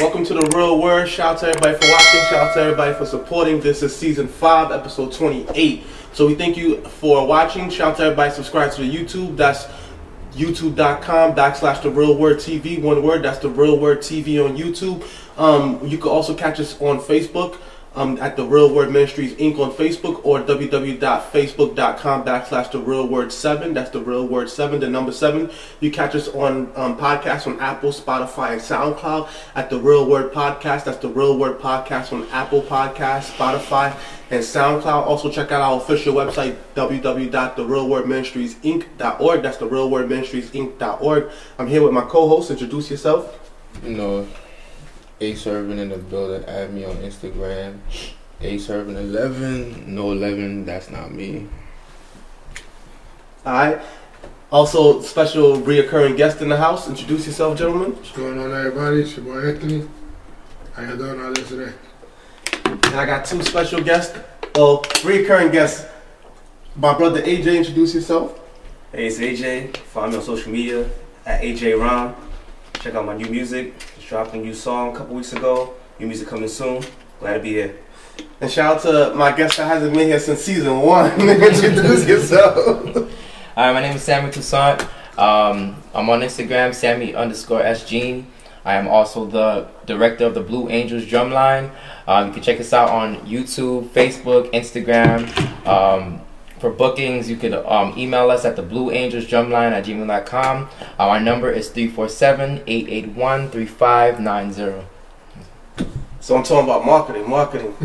Welcome to the Real Word. Shout out to everybody for watching. Shout out to everybody for supporting. This is season five, episode 28. So we thank you for watching. Shout out to everybody subscribe to the YouTube. That's youtube.com backslash the real word TV. One word. That's the real word TV on YouTube. Um, you can also catch us on Facebook. Um, at the Real Word Ministries Inc. on Facebook or www.facebook.com backslash the Real Word 7. That's the Real Word 7, the number 7. You catch us on um, podcasts on Apple, Spotify, and SoundCloud at the Real Word Podcast. That's the Real Word Podcast on Apple Podcasts, Spotify, and SoundCloud. Also check out our official website, www.therealwordministriesinc.org. That's the Real Word Ministries Inc.org. I'm here with my co-host. Introduce yourself. You know, Acee Irving in the building. Add me on Instagram. Acee Irving 11. No 11, that's not me. All right. Also, special reoccurring guest in the house. Introduce yourself, gentlemen. What's going on, everybody? It's your boy Anthony. How you doing out there today? And I got two special guests, well, reoccurring guests. My brother AJ, introduce yourself. Hey, it's AJ. Follow me on social media at AJ Ron. Check out my new music. Just dropped a new song a couple weeks ago. New music coming soon. Glad to be here. And shout out to my guest that hasn't been here since season one. introduce yourself. Hi, my name is Sammy Toussaint. Um, I'm on Instagram, Sammy underscore S Gene. I am also the director of the Blue Angels Drumline. Um, you can check us out on YouTube, Facebook, Instagram. Um, for bookings, you can um, email us at the Blue Angels Drumline at gmail.com. Uh, our number is 347 881 3590. So I'm talking about marketing, marketing.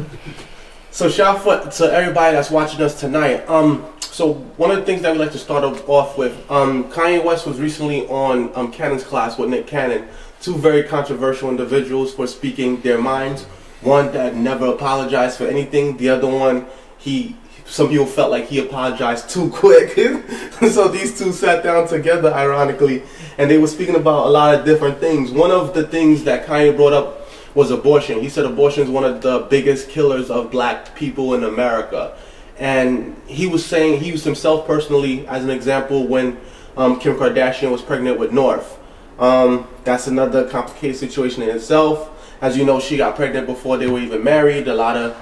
so shout out to everybody that's watching us tonight. Um, so one of the things that we like to start off with, um, Kanye West was recently on um, Cannon's Class with Nick Cannon. Two very controversial individuals for speaking their minds. One that never apologized for anything. The other one, he some people felt like he apologized too quick. so these two sat down together, ironically, and they were speaking about a lot of different things. One of the things that Kanye brought up was abortion. He said abortion is one of the biggest killers of black people in America. And he was saying, he used himself personally as an example when um, Kim Kardashian was pregnant with North. Um, that's another complicated situation in itself. As you know, she got pregnant before they were even married. A lot of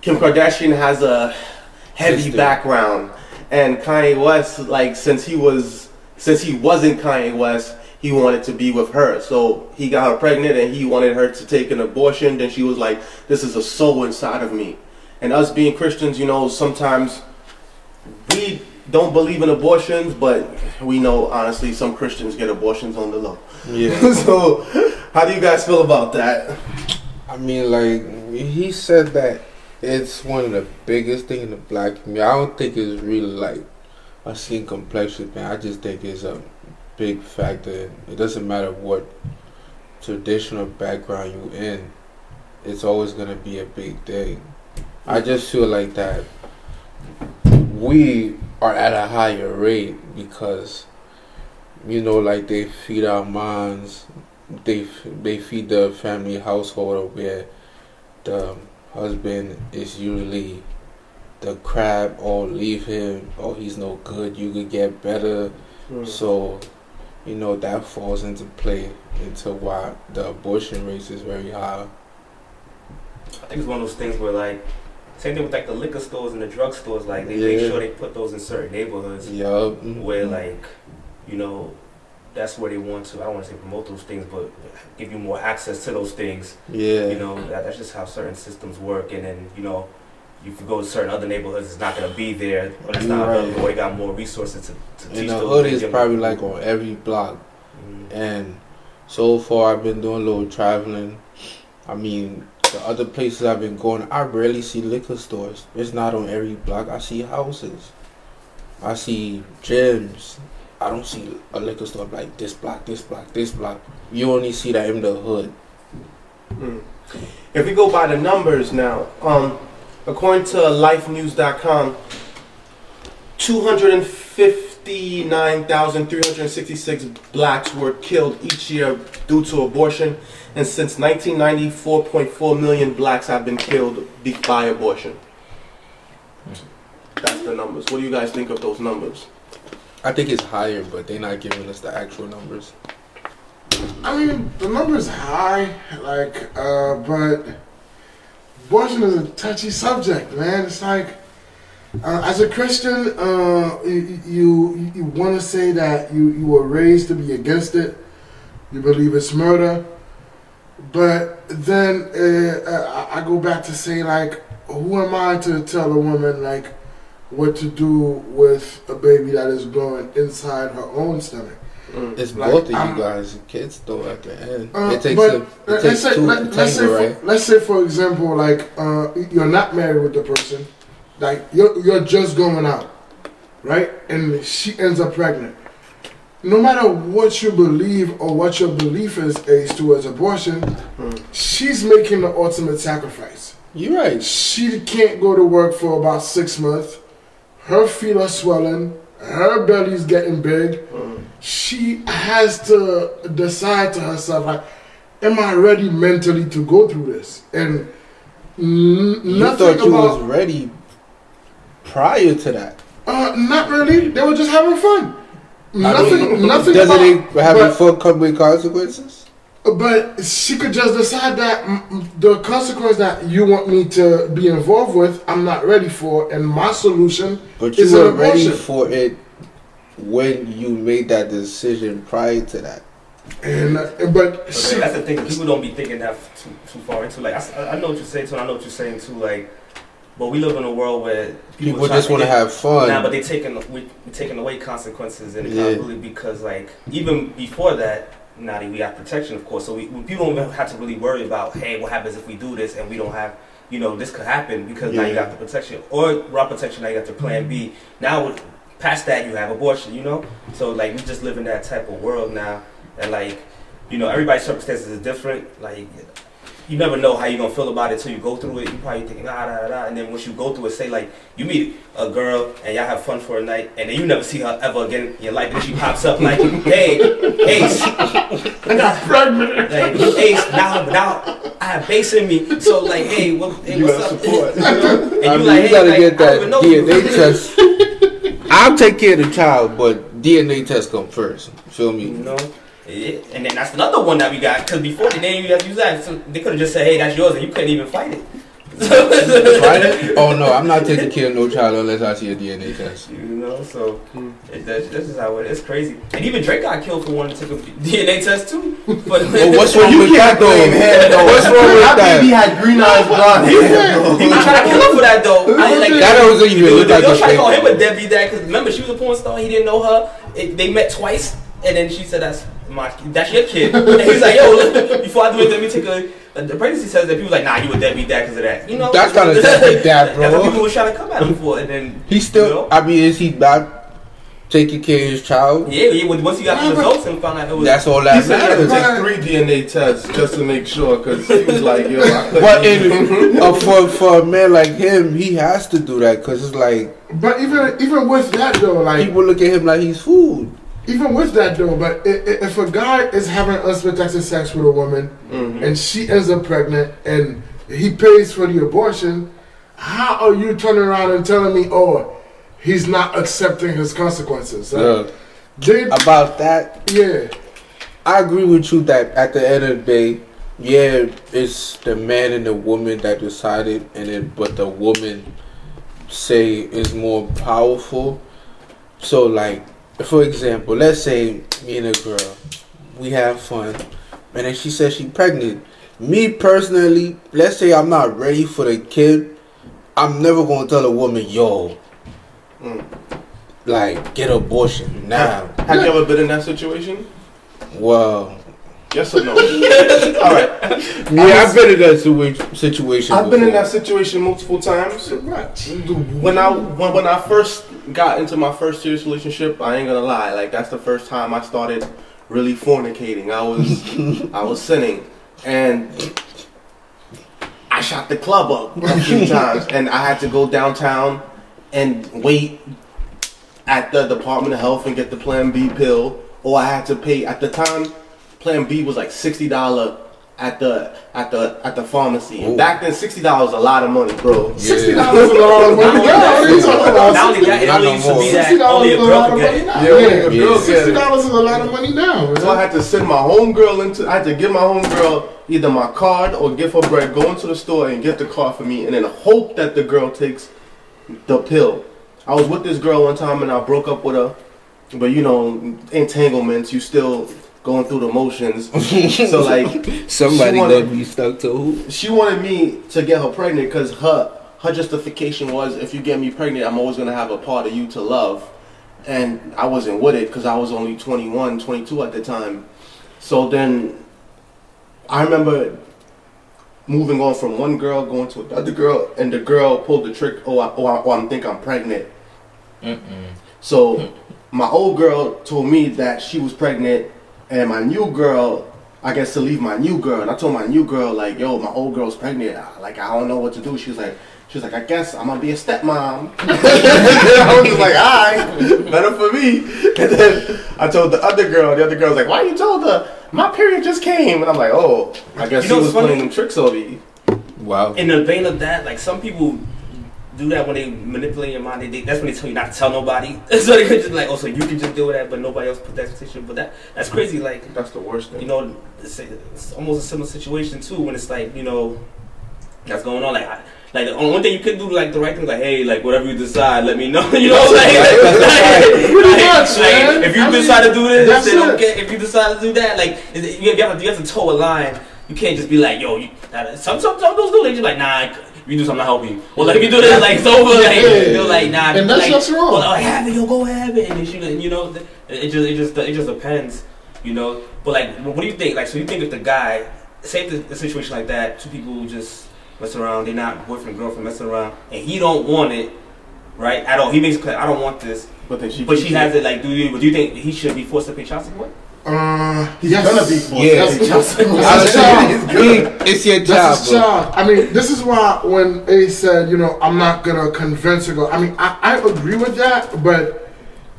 Kim Kardashian has a heavy background, and Kanye West, like since he was since he wasn't Kanye West, he wanted to be with her. So he got her pregnant, and he wanted her to take an abortion. Then she was like, "This is a soul inside of me." And us being Christians, you know, sometimes we don't believe in abortions, but we know honestly some Christians get abortions on the low. Yeah. so, how do you guys feel about that? I mean, like, he said that it's one of the biggest thing in the black community. I don't think it's really like a skin complexion thing. I just think it's a big factor. It doesn't matter what traditional background you in. It's always gonna be a big thing. I just feel like that we are at a higher rate because you know, like they feed our minds, they they feed the family household where the husband is usually the crab or leave him or he's no good. You could get better. Mm. So, you know, that falls into play into why the abortion rate is very high. I think it's one of those things where like same thing with like the liquor stores and the drug stores. Like they make sure they put those in certain neighborhoods Yup. where like you know that's where they want to. I don't want to say promote those things, but give you more access to those things. Yeah. You know that, that's just how certain systems work. And then you know you could go to certain other neighborhoods, it's not gonna be there, or it's not Right. available. Or they got more resources to, to teach And the hood is probably like on every block. Mhm. And so far, I've been doing a little traveling. I mean, the other places I've been going, I rarely see liquor stores. It's not on every block. I see houses. I see gyms. I don't see a liquor store like this block, this block, this block. You only see that in the hood. Mm. If we go by the numbers now, um, according to lifenews.com, 259,366 blacks were killed each year due to abortion, and since 1990, 4.4 million blacks have been killed by abortion. That's the numbers. What do you guys think of those numbers? I think it's higher, but they're not giving us the actual numbers. I mean, the number's high, like, uh, but abortion is a touchy subject, man. It's like, uh, as a Christian, uh, you you, you want to say that you, you were raised to be against it. You believe it's murder, but then uh, I I go back to say like, who am I to tell a woman like what to do with a baby that is growing inside her own stomach? Mm. It's Like, both of you I'm- guys, kids, though. At the end, Uh, it takes but a, it takes say, two let, to us say tango, for, let's say for example, like uh, you're not married with the person, like you're you're just going out, right? And she ends up pregnant. No matter what you believe or what your belief is, is towards abortion, Mm. she's making the ultimate sacrifice. You're right. She can't go to work for about six months. Her feet are swelling. Her belly's getting big Mm. she has to decide to herself like am i ready mentally to go through this and n- You nothing thought you about was ready prior to that. uh, not really they were just having fun I nothing mean, nothing Doesn't about, it having but, fun come with consequences? But she could just decide that the consequence that you want me to be involved with i'm not ready for and my solution But you It's were an ready for it when you made that decision prior to that. and uh, but But she, that's the thing. People don't be thinking that too, too far into. Like I know what you're saying too. and I know what you're saying too. Like, but we live in a world where People, try just want to have fun. Nah, but they taking we we taking away consequences and Yeah. accountability because like even before that, now that we have protection, of course. So we, we people don't have to really worry about hey, what happens if we do this and we don't have you know this could happen because now you Yeah. got the protection or raw protection. Now you got the plan B. Mm-hmm. Now with, past that you have abortion. You know, so like we just live in that type of world now and like you know everybody's circumstances is different. Like you never know how you're gonna feel about it till you go through it. You probably thinking ah da da da, and then once you go through it, say like you meet a girl and y'all have fun for a night, and then you never see her ever again in your life, and she pops up like, hey, Ace, I got pregnant like Ace, now now I have bass in me, so like hey, what, hey You what's up? support. You know? And I you mean, like, you hey, gotta like, get I don't that even know. DNA test. I'll take care of the child, but DNA test come first. Feel You me? know, yeah. and then that's another one that we got because before they didn't even use that, so they could have just said, "Hey, that's yours," and you couldn't even fight it. Right? Oh no, I'm not taking care of no child unless I see a DNA test. You know, so Hmm. it, that's, that's just how it is. It's crazy. And even Drake got killed for wanting to take a DNA test too. But But what's wrong You with that can't though? though. What's wrong with That baby had green eyes, blonde hair. he was trying to kill her for that though. I didn't like That doesn't even They look like they trying to call him a fake. deadbeat dad because remember she was a porn star. He didn't know her. It, they met twice, and then she said, "That's my, that's your kid." And he's like, "Yo, look, before I do it, let me take a." The pregnancy says that people like, "Nah, you a deadbeat dad because of that." You know, That's not a deadbeat dad, bro. That's what people were trying to come at him for, and then He still. You know? I mean, is he not taking care of his child? yeah, yeah. Once he got Yeah, the results and found out it was That's all He that said he had to take three DNA tests just to make sure, because he was like, yo, I But in, uh, for for a man like him, he has to do that because it's like but even even with that though like people look at him like he's food. Even with that though, but if a guy is having unprotected sex with a woman Mhm. and she ends up pregnant and he pays for the abortion, how are you turning around and telling me, oh, he's not accepting his consequences? Yeah. They, About that, yeah. I agree with you that at the end of the day, yeah, it's the man and the woman that decided, and then but the woman say is more powerful. So like, for example, let's say me and a girl, we have fun, and then she says she pregnant. Me personally, let's say I'm not ready for the kid, I'm never gonna tell a woman, yo, Mm. like get abortion now. Have you ever been in that situation? Well, Yes or no? All right. yeah, I've been in that situa- situation. I've been in that situation multiple times. What? When I when, when I first got into my first serious relationship, I ain't gonna lie, like that's the first time I started really fornicating. I was I was sinning, and I shot the club up a few times, and I had to go downtown and wait at the Department of Health and get the Plan B pill, or I had to pay at the time. Plan B was like sixty dollar at the at the at the pharmacy. And Ooh. back then, sixty dollars was a lot of money, bro. Sixty dollars is a lot of money. Yeah, what are you talking about? Not only that, it only used to be that only a girl could get money it. now. Yeah, Yeah, sixty dollars is a lot of money now. So I had to send my homegirl into. I had to give my homegirl either my card or give her bread. Go into the store and get the card for me, and then hope that the girl takes the pill. I was with this girl one time and I broke up with her, but you know, entanglements. You still going through the motions. so like, Somebody wanted- gonna be stuck to who? she wanted me to get her pregnant because her her justification was if you get me pregnant, I'm always gonna have a part of you to love. And I wasn't with it because I was only 21, 22 at the time. So then I remember moving on from one girl going to another girl, and the girl pulled the trick. Oh, I, oh, I, oh I'm think I'm pregnant. So my old girl told me that she was pregnant, and my new girl, I guess to leave my new girl. And I told my new girl like, "Yo, my old girl's pregnant. Like I don't know what to do." She was like, "She was like, I guess I'm gonna be a stepmom." I was just like, "Alright, better for me." And then I told the other girl. The other girl was like, "Why you told her? My period just came." And I'm like, "Oh, I guess You know she was funny? playing them tricks on me." Wow. In the vein of that, like some people do that when they manipulate your mind. They, they, that's when they tell you not to tell nobody. so they could just be like, oh, so you can just deal with that, but nobody else put that expectation. But that that's crazy. Like That's the worst thing. you know, it's, it's almost a similar situation too when it's like you know that's going on. Like I, like the only thing you could do like the right thing, like hey, like whatever you decide, let me know. You know, like, right. like, like, much, like, if you I mean, decide to do this, then it. okay. If you decide to do that, like you have to you have to toe a line. You can't just be like, yo, you, some some some those dudes they just like nah. You do something, I'll help you. Well, like, if you do this, like, it's over. Like, Yeah. they're like, nah. And that's like, what's wrong. Well, like, have it, yo, go have it. And then she, you know, it just, it just, it just depends, you know. But like, what do you think? Like, so you think if the guy, say the, situation like that, two people just mess around, they're not boyfriend girlfriend messing around, and he don't want it, right? At all. He makes it clear, I don't want this. But then she, But she has it. Like, do you? Do you think he should be forced to pay child support? Uh, He's yes. gonna be forced. Yeah. That's, that's, that's, saying, child. it's your job, That's his bro. child. I mean, this is why when they said, you know, I'm not gonna convince her. Go. I mean, I, I agree with that, but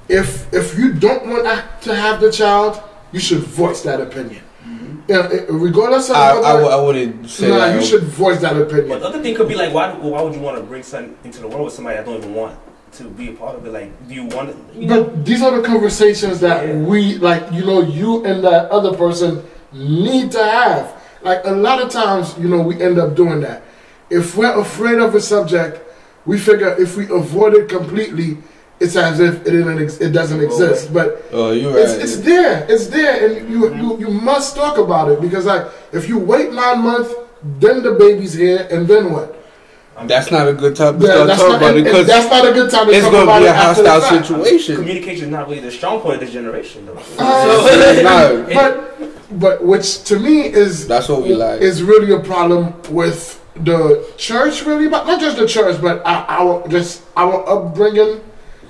if if you don't want to have the child, you should voice that opinion. Yeah, regardless of I, whether, I, w- I wouldn't say nah, that. you should voice that But opinion. the other thing could be like, why? Why would you want to bring something into the world with somebody that don't even want to be a part of it? Like, do you want? You know, But these are the conversations that Yeah. we like. You know, you and that other person need to have. Like a lot of times, you know, we end up doing that. If we're afraid of a subject, we figure if we avoid it completely, it's as if it didn't. Ex- it doesn't oh, exist. But Oh, you're right. it's, it's there. It's there, and you, you mm-hmm. you must talk about it because like if you wait nine months, then the baby's here, and then what? That's not a good time to Yeah, start that's, talking not, about it and- and because that's not a good time to it's going to be a after the hostile fact. situation. communication is not really the strong point of this generation, though. Uh, So- no, but but which to me is That's what we like. is really a problem with the church really but not just the church but our, our just our upbringing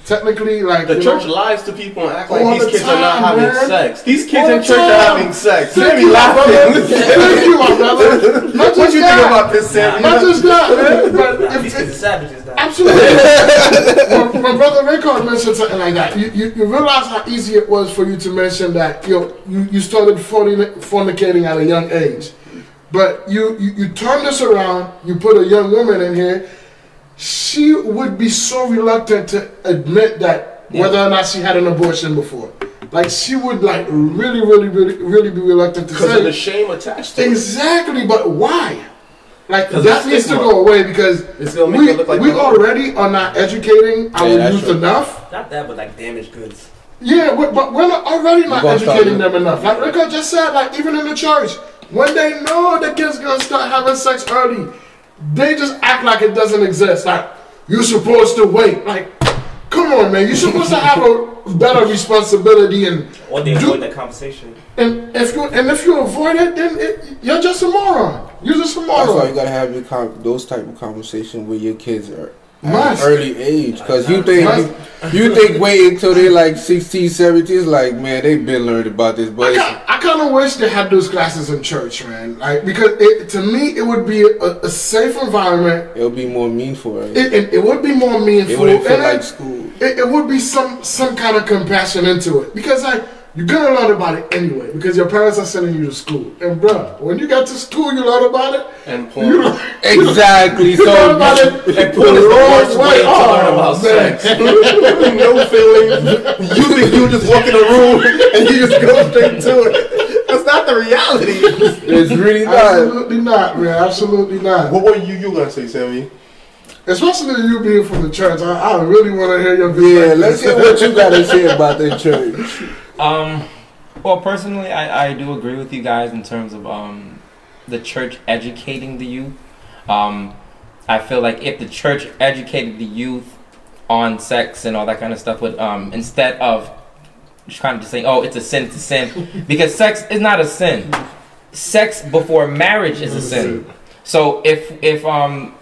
technically like The church know, lies to people and act like these the kids are not having man. sex. These kids All in the church are having sex. Thank you, my laughing. Thank you, my brother. Not What you that. think about this, Sam? Not just that, man. But Nah, if, these kids are savages now. absolutely. my, when Brother Rickard mentioned something like that, you, you, you realize how easy it was for you to mention that you know, you, you started fornicating at a young age. But you, you, you turn this around, you put a young woman in here, she would be so reluctant to admit that whether or not she had an abortion before. like she would like really, really, really, really be reluctant to Because of the shame attached to it. exactly. But why? Like that needs to go away because It's gonna make we, it look like we already are not educating our Yeah, that's youth true. enough. Not that, but like damaged goods. Yeah, but, but we're not already not gonna start educating them enough. Like Rico just said, like even in the church, when they know the kids gonna start having sex early, they just act like it doesn't exist. Like you're supposed to wait. Like, come on, man, you're supposed to have a better responsibility and Or they do- avoid that conversation. and if you and if you avoid it, then it, you're just a moron. You're just a moron. That's why you moron. gotta have your con- those type of conversations with your kids are at Must. early age. Cause you think Must. you think wait until they're like 16, 17, it's like man, they've been learned about this, but I, it's, ki- I kind of wish they had those classes in church, man. Like because it, to me, it would be a, a safe environment. it would be more meaningful. Right? It, it, it would be more meaningful. It wouldn't feel and like it- school. it, it would be some some kind of compassion into it because like you're gonna learn about it anyway because your parents are sending you to school and bruh when you get to school you learn about it And you porn. learn, Exactly. you learn So about it And porn is the worst wrong way to Oh, learn about man. sex. no feelings. You think you just walk in a room and you just go straight to it. That's not the reality. it's really not. absolutely not man absolutely not What were you you gonna say, Sammy? especially you being from the church I, I really want to hear your Yeah, let's hear what you gotta say about the church. Um, well, personally, I, I do agree with you guys in terms of um, the church educating the youth. Um, I feel like if the church educated the youth on sex and all that kind of stuff, would um, instead of just kind of just saying, "Oh, it's a sin, it's a sin," because sex is not a sin. Sex before marriage is a sin. So if if um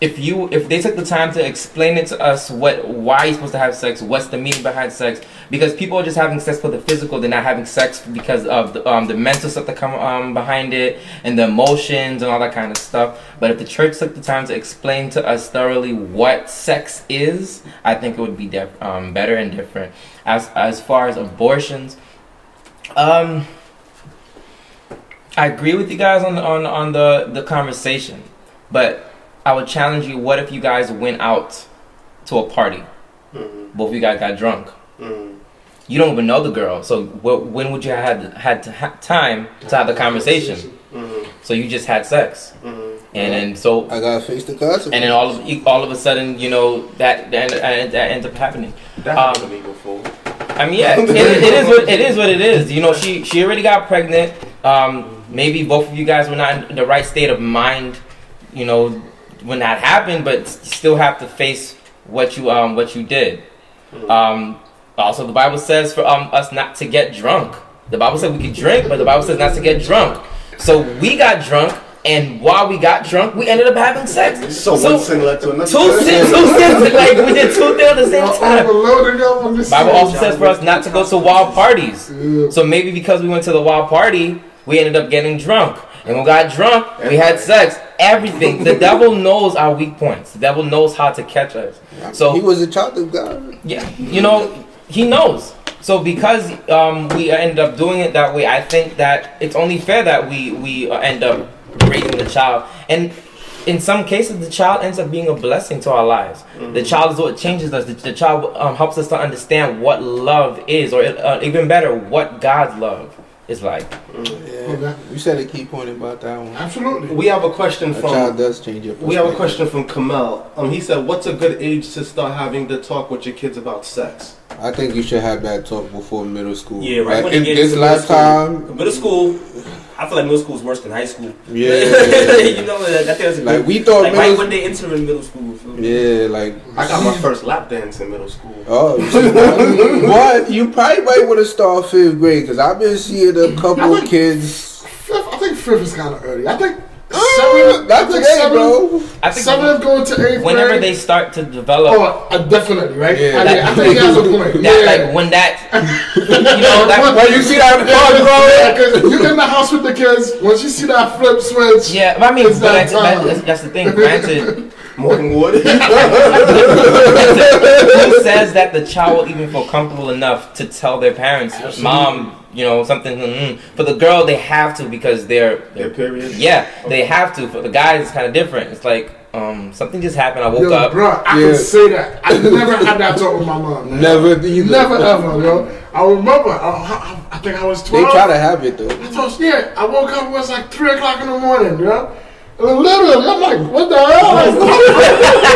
if you if they took the time to explain it to us what why you're supposed to have sex, what's the meaning behind sex, because people are just having sex for the physical, they're not having sex because of the, um, the mental stuff that come um, behind it and the emotions and all that kind of stuff. But if the church took the time to explain to us thoroughly what sex is, I think it would be def- um, better and different. As as far as abortions, um. I agree with you guys on on on the the conversation, but I would challenge you. What if you guys went out to a party? Mm-hmm. Both of you guys got drunk. Mm. You don't even know the girl, so what, when would you have had to ha- time to have the conversation? Mm. So you just had sex, Mm. and then so I gotta face the consequences. and then all of all of a sudden, you know that that, that, that ends up happening. That Um, to me before. I mean, yeah, it, it is what it is. What it is. You know, she she already got pregnant. Um, maybe both of you guys were not in the right state of mind. You know, when that happened, but you still have to face what you um what you did. Um, also, the Bible says for um us not to get drunk. The Bible said we could drink, but the Bible says not to get drunk. So we got drunk, and while we got drunk, we ended up having sex. So, one sin led to another. two sins, two sins, like we did two things at the same time. overloading up on this Bible shit. also says for us not to go to wild parties. So maybe because we went to the wild party, we ended up getting drunk. And when we got drunk, we had sex. Everything. The devil knows our weak points. The devil knows how to catch us. So he was a child of God. yeah, you know, he knows. So because um, we end up doing it that way, I think that it's only fair that we we end up raising the child, and in some cases, the child ends up being a blessing to our lives. The child is what changes us. The, the child um, helps us to understand what love is, or uh, even better, what God's love is like. Yeah. You said a key point about that one. Absolutely. We have a question A child from. does change your We have a question from Kamal. Um, he said, "What's a good age to start having the talk with your kids about sex?" I think you should have that talk before middle school. Yeah, right Like when they in get this into middle school. Middle school, I feel like middle school is worse than high school. yeah. you know, I think a like good, we thought like right middle when they enter in middle school. feel? Yeah, like I got my first lap dance in middle school. Oh, you what? You probably might want to start fifth grade because I've been seeing a couple I think- kids. Fifth, I think fifth is kind of early. I think Seventh. I not think today, seventh, bro. I think Seventh going to eighth whenever grade. they start to develop. Oh, uh, definitely, right? Yeah. I, I think he has a point. That, yeah. like when that, you know, that Well, you see that Yeah, part, bro? yeah, 'cause you in the house with the kids. Once you see that flip switch, Yeah, but I mean, but that that's, that, that's, that's the thing. Granted, Morgan Wood. who says that the child will even feel comfortable enough to tell their parents, mom, you know, something? mm For the girl, they have to because they're, Their they're period. yeah, they have to. For the guys, it's kind of different. It's like um, something just happened. I woke yo, up. bro, I Yeah. can say that. I never had that talk with my mom. man. Never either. Never ever, yo. I remember. I, I, I think I was twelve. They try to have it though. I thought, yeah, I woke up. It was like three o'clock in the morning, bro. Literally, I'm like, what the hell?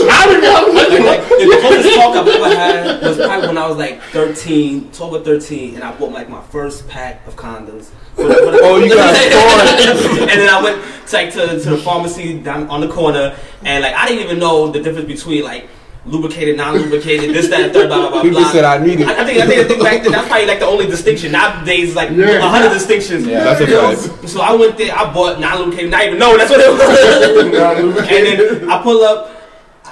Like, the closest talk I've ever had was probably when I was like 13, 12 or 13, and I bought like my first pack of condoms. For for the- Oh, you got and then I went like to, to the pharmacy down on the corner, and like I didn't even know the difference between like lubricated, non-lubricated, this, that, and third, blah, blah, blah. People blah. said I need it. I, I think I think, I think back then that's probably like the only distinction. Nowadays, it's like a Yeah. hundred distinctions. Yeah. That's a You know? fact. So I went there, I bought non-lubricated, not even know that's what it was. and then I pull up,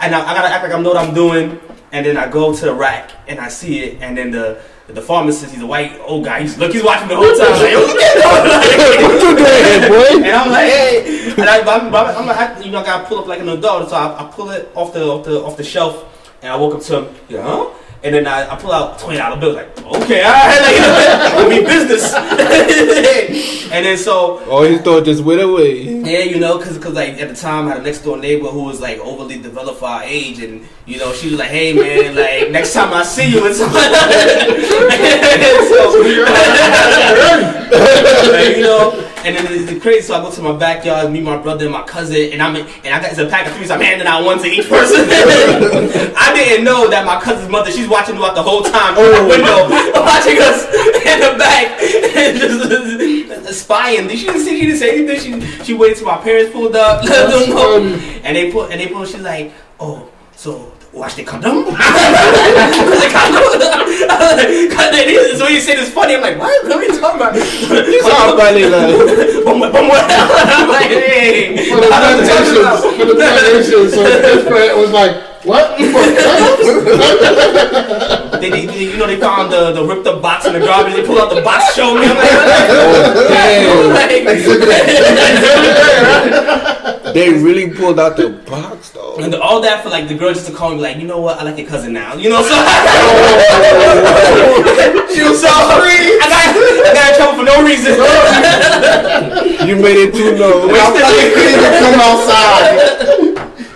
and I, I gotta act like I know what I'm doing, and then I go to the rack and I see it, and then the the pharmacist, he's a white old guy. He's look, he's watching the whole time. Like, "Yo, what you doing?" boy. And I'm like, hey, and I, I'm, I'm, I'm like, you know, I gotta pull up like an adult, so I, I pull it off the off the off the shelf, and I walk up to him, yeah, huh? And then I, I pull out twenty dollar bills, like, okay, all right, like, you know, we business. and then so Oh, he thought just went away. yeah, you know, cause, cause like at the time I had a next door neighbor who was like overly developed for our age, and you know she was like, "Hey man, like next time I see you, it's." so, like, you know, and then it's it's crazy. So I go to my backyard, meet my brother and my cousin, and I'm in, and I got it's a pack of three, so I'm handing out one to each person. I didn't know that my cousin's mother, she's watching throughout the whole time through the oh. window, watching us in the back, and just spying. She didn't see, she didn't say anything. She she waited till my parents pulled up, let them know, and they put and they put. She's like, oh, so. Watch the condom. the condom. so you say this funny. I'm like, what? What are you talking about? Somebody like, Bum, bum, bum. I'm like, hey. For the I don't know what plantations, you're for the plantations. So this man was like, what? about. They, they, they- you know, they found the, the ripped up box in the garbage. They pulled out the box, show me. I'm like, oh, damn. like, They really pulled out the box though. and all that for like the girl just to call me like, you know what? I like your cousin now. You know, so she was so I got I got in trouble for no reason. You made it too low. come outside.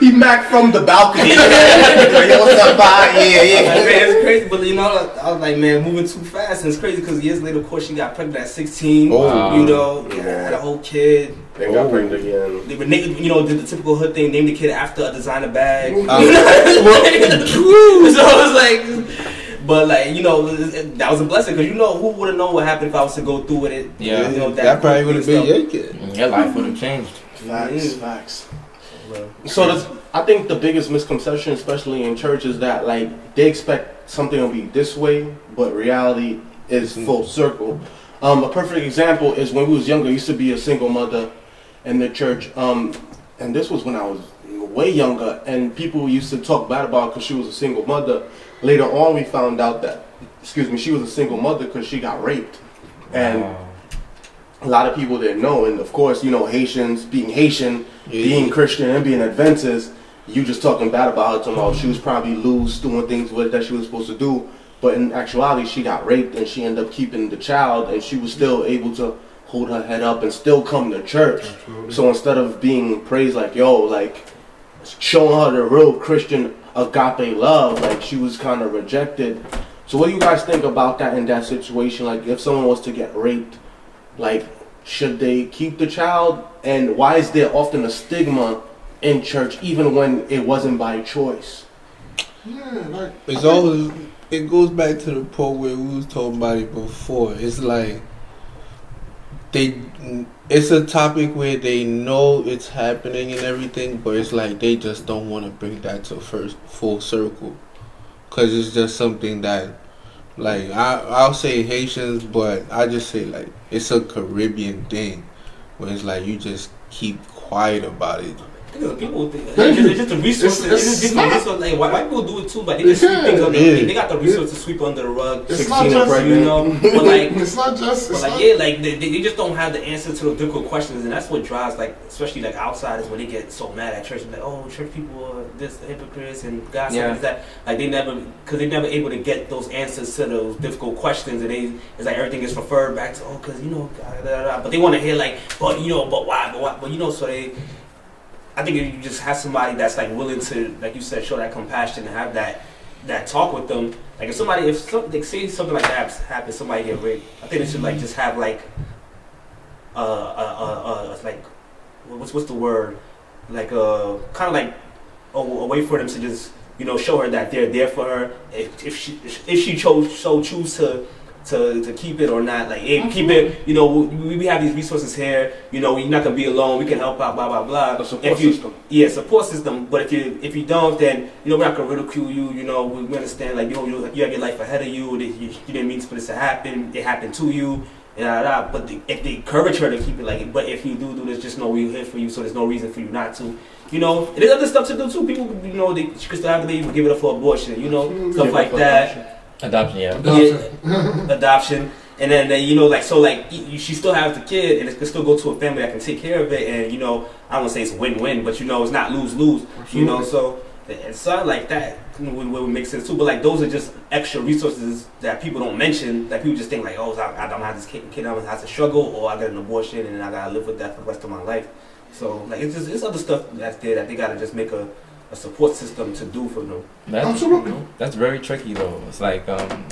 He macked from the balcony. Yo, what's up, bye? Yeah, yeah. man, it's crazy, but you know, I was like, man, moving too fast, and it's crazy because years later, of course, she got pregnant at 16. Oh. you know, Yeah. had a whole kid. They got pregnant again. They were, you know, did the typical hood thing, named the kid after a designer bag. Uh, so it was like, but like, you know, that was a blessing because you know, who would have known what happened if I was to go through with it? Yeah. you know, that probably would have been your kid. Your life would have changed. Facts, facts. So that's, I think the biggest misconception, especially in church, is that like they expect something to be this way, but reality is full circle. Um, a perfect example is when we was younger. I used to be a single mother in the church, um, and this was when I was way younger, and people used to talk bad about because she was a single mother. Later on, we found out that, excuse me, she was a single mother because she got raped, and a lot of people didn't know. And of course, you know, Haitians being Haitian, being Christian, and being Adventist, you just talking bad about her, talking about she was probably loose, doing things with it that she was supposed to do. But in actuality, she got raped and she ended up keeping the child, and she was still able to hold her head up and still come to church. So instead of being praised like, yo, like showing her the real Christian agape love, like she was kind of rejected. So what do you guys think about that in that situation? Like if someone was to get raped, like should they keep the child? And why is there often a stigma in church even when it wasn't by choice? Yeah, like, It's always it goes back to the point where we was talking about it before. It's like they it's a topic where they know it's happening and everything, but it's like they just don't want to bring that to first full circle because it's just something that like I I'll say Haitians, but I just say like it's a Caribbean thing where it's like you just keep quiet about it. You know, people think it's just, it's just a resource. It's- It's, it's just not- a resource. Like white, white people do it too, but they just sweep Yeah. things under. Yeah. They, they got the resource to sweep under the rug. It's not just, pregnant. You know, but like it's not just, But like not, yeah, like they, they just don't have the answer to the difficult questions, and that's what drives like especially like outsiders when they get so mad at church, like oh church people are this hypocrites and God Yeah. said that like they never because they never able to get those answers to those difficult questions, and they it's like everything is referred back to oh because you know da, da, da, da. but they want to hear like but you know but why but why but you know so they. I think if you just have somebody that's like willing to, like you said, show that compassion and have that that talk with them. Like if somebody, if some, say something like that happens, somebody get raped, I think they should like just have like, uh, uh, uh, uh like, what's what's the word? Like uh, kind of like a, a way for them to just you know show her that they're there for her if, if she if she chose so choose to to, to keep it or not. Like, hey, keep mm-hmm. it. You know, we, we have these resources here. You know, you're not gonna be alone. We can help out. Blah blah blah. A support if you, system. Yeah, support system. But if you if you don't, then you know we're not gonna ridicule you. You know, we, we understand. Like, you know, you, you have your life ahead of you. You, you didn't mean for this to happen. It happened to you. But the, if they encourage her to keep it like, but if you do do this, just know we're here for you. So there's no reason for you not to. You know, and there's other stuff to do too. People, you know, they she could still have the baby, give it up for abortion. You know, stuff like up for that Adoption, yeah. yeah, adoption, and then, then you know like so like you, she still has the kid, and it can still go to a family that can take care of it, and you know I won't say it's win-win, but you know it's not lose-lose, you know. So and something like that would, would make sense too. But like those are just extra resources that people don't mention. That people just think like, oh, I, I don't have this kid, kid I'm have to struggle, or I got an abortion, and I gotta live with that for the rest of my life. So like it's just it's other stuff that's there that they gotta just make a, a support system to do for them. That's, Absolutely. That's very tricky though. It's like, um,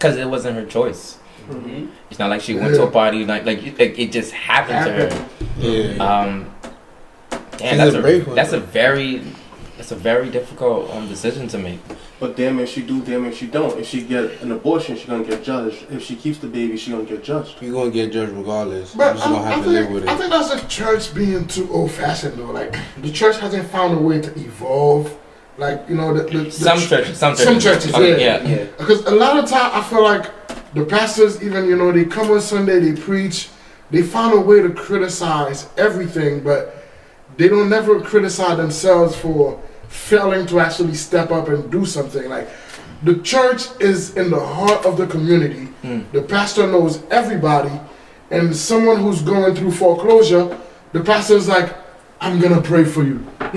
cause it wasn't her choice. Mm-hmm. It's not like she went to a party like like it, it just happened to her. Yeah. Um, damn, that's a a brave one, that's a very that's a very difficult um, decision to make. But damn if she do, damn if she don't. If she get an abortion, she gonna get judged. If she keeps the baby, she gonna get judged. You're gonna get judged regardless. But You're just I, gonna I have to live think, with I think that's the church being too old fashioned though. Like the church hasn't found a way to evolve. Like you know the, the, the Some ch- churches, some churches, Some churches, Okay, yeah. yeah. Yeah. Because a lot of time I feel like the pastors, even you know, they come on Sunday, they preach, they find a way to criticize everything, but they don't never criticize themselves for failing to actually step up and do something. Like the church is in the heart of the community. Mm. The pastor knows everybody, and someone who's going through foreclosure, the pastor's like, I'm gonna pray for you. Come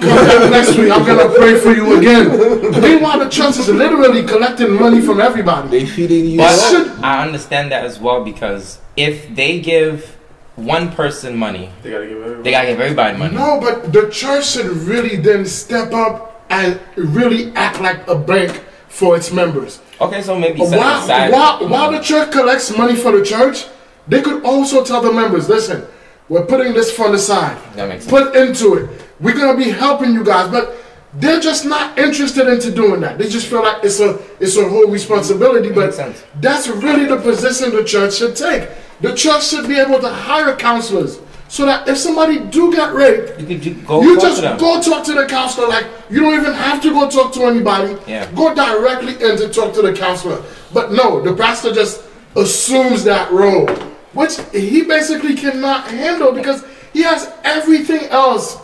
back next week, I'm gonna pray for you again. Meanwhile, the church is literally collecting money from everybody. They feeding you. But should- I understand that as well because if they give one person money, They gotta give everybody. they gotta give everybody money. No, but the church should really then step up and really act like a bank for its members. Okay, so maybe set While, aside. while, while the church collects money for the church, they could also tell the members, listen, we're putting this fund aside. That makes sense. Put into it. We're gonna be helping you guys, but they're just not interested into doing that. They just feel like it's a it's a whole responsibility. But that's really the position the church should take. The church should be able to hire counselors so that if somebody do get raped, You go you just to them. go talk to the counselor. Like you don't even have to go talk to anybody. Yeah. Go directly in to talk to the counselor. But no, the pastor just assumes that role, which he basically cannot handle because he has everything else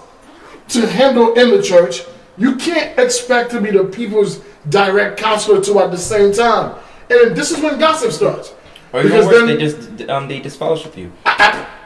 to handle in the church. You can't expect to be the people's direct counselor to at the same time. And this is when gossip starts. Or even Because worse, then- they just um they disfellowship you.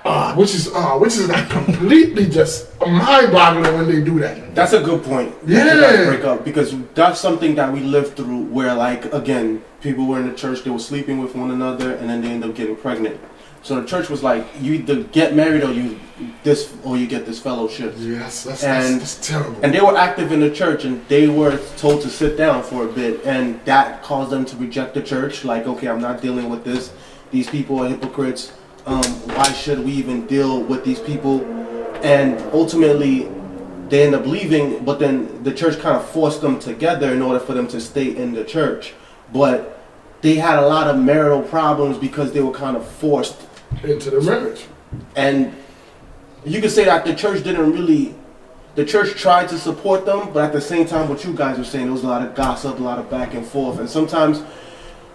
Uh, which is uh, which is like completely just mind-boggling when they do that. That's a good point. Yeah. You break up because that's something that we lived through. Where like again, people were in the church, they were sleeping with one another, and then they end up getting pregnant. So the church was like, you either get married or you this or you get this fellowship. Yes, that's, And- that's, that's terrible. And they were active in the church, and they were told to sit down for a bit, and that caused them to reject the church. Like, okay, I'm not dealing with this. These people are hypocrites. Um, why should we even deal with these people? And ultimately, they end up leaving. But then the church kind of forced them together in order for them to stay in the church. But they had a lot of marital problems because they were kind of forced into the marriage. and you could say that the church didn't really the church tried to support them but at the same time what you guys were saying there was a lot of gossip a lot of back and forth and sometimes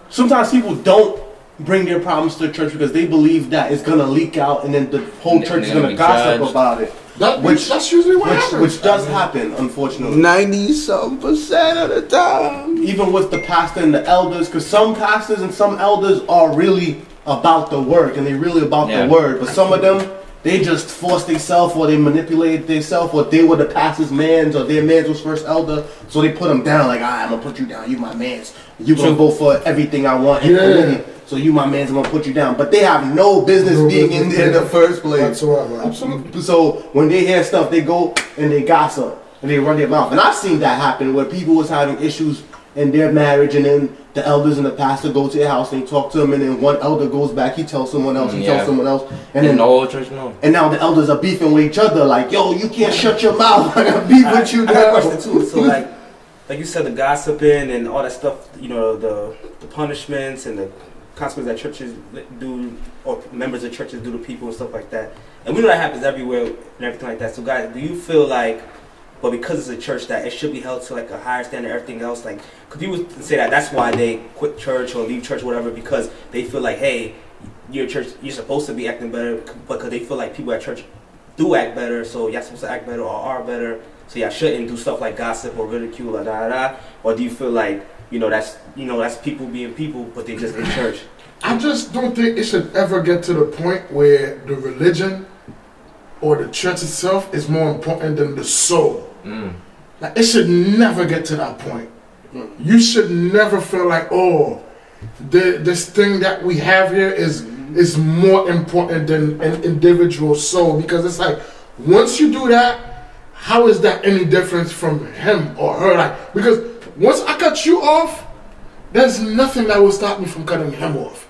sometimes people don't bring their problems to the church because they believe that it's going to leak out and then the whole They're church is gonna going to be gossip judged. about it That, Which- that's usually what which, happens. which does happen unfortunately Ninety some percent of the time. even with the pastor and the elders, because some pastors and some elders are really about the work and they really about Yeah. the word, but some of them they just force themselves or they manipulate themselves or they were the pastor's mans or their mans was first elder, so they put them down like, "Ah, I'm gonna put you down. You my mans. You gonna True. go for everything I want. and Yeah. commitment, So you my mans. I'm gonna put you down. But they have no business No being in there in the first place. whatsoever. Absolutely. So when they hear stuff, they go and they gossip. and they run their mouth. And I've seen that happen where people was having issues in their marriage, and then the elders and the pastor go to their house and they talk to them, and then one elder goes back, he tells someone else, he Mm, tells someone else, and And then the whole church know. and now the elders are beefing with each other, like, yo, you can't shut your mouth. I got beef with you I got now. a question too. So like, like you said, the gossiping and all that stuff. You know, the the punishments and the consequences that churches do, or members of churches do to people and stuff like that. And we know that happens everywhere and everything like that. So guys, do you feel like, but because it's a church, that it should be held to like a higher standard, everything else? Like, could people say that that's why they quit church or leave church, or whatever, because they feel like, hey, your church, you're supposed to be acting better, because they feel like people at church do act better, so y'all supposed to act better or are better, so y'all shouldn't do stuff like gossip or ridicule or da da da. Or do you feel like you know that's you know that's people being people, but they just in church? I just don't think it should ever get to the point where the religion or the church itself is more important than the soul. Mm. Like it should never get to that point. You should never feel like, oh, the, this thing that we have here is is more important than an individual soul because it's like once you do that, how is that any difference from him or her? Like because once I cut you off, there's nothing that will stop me from cutting him off.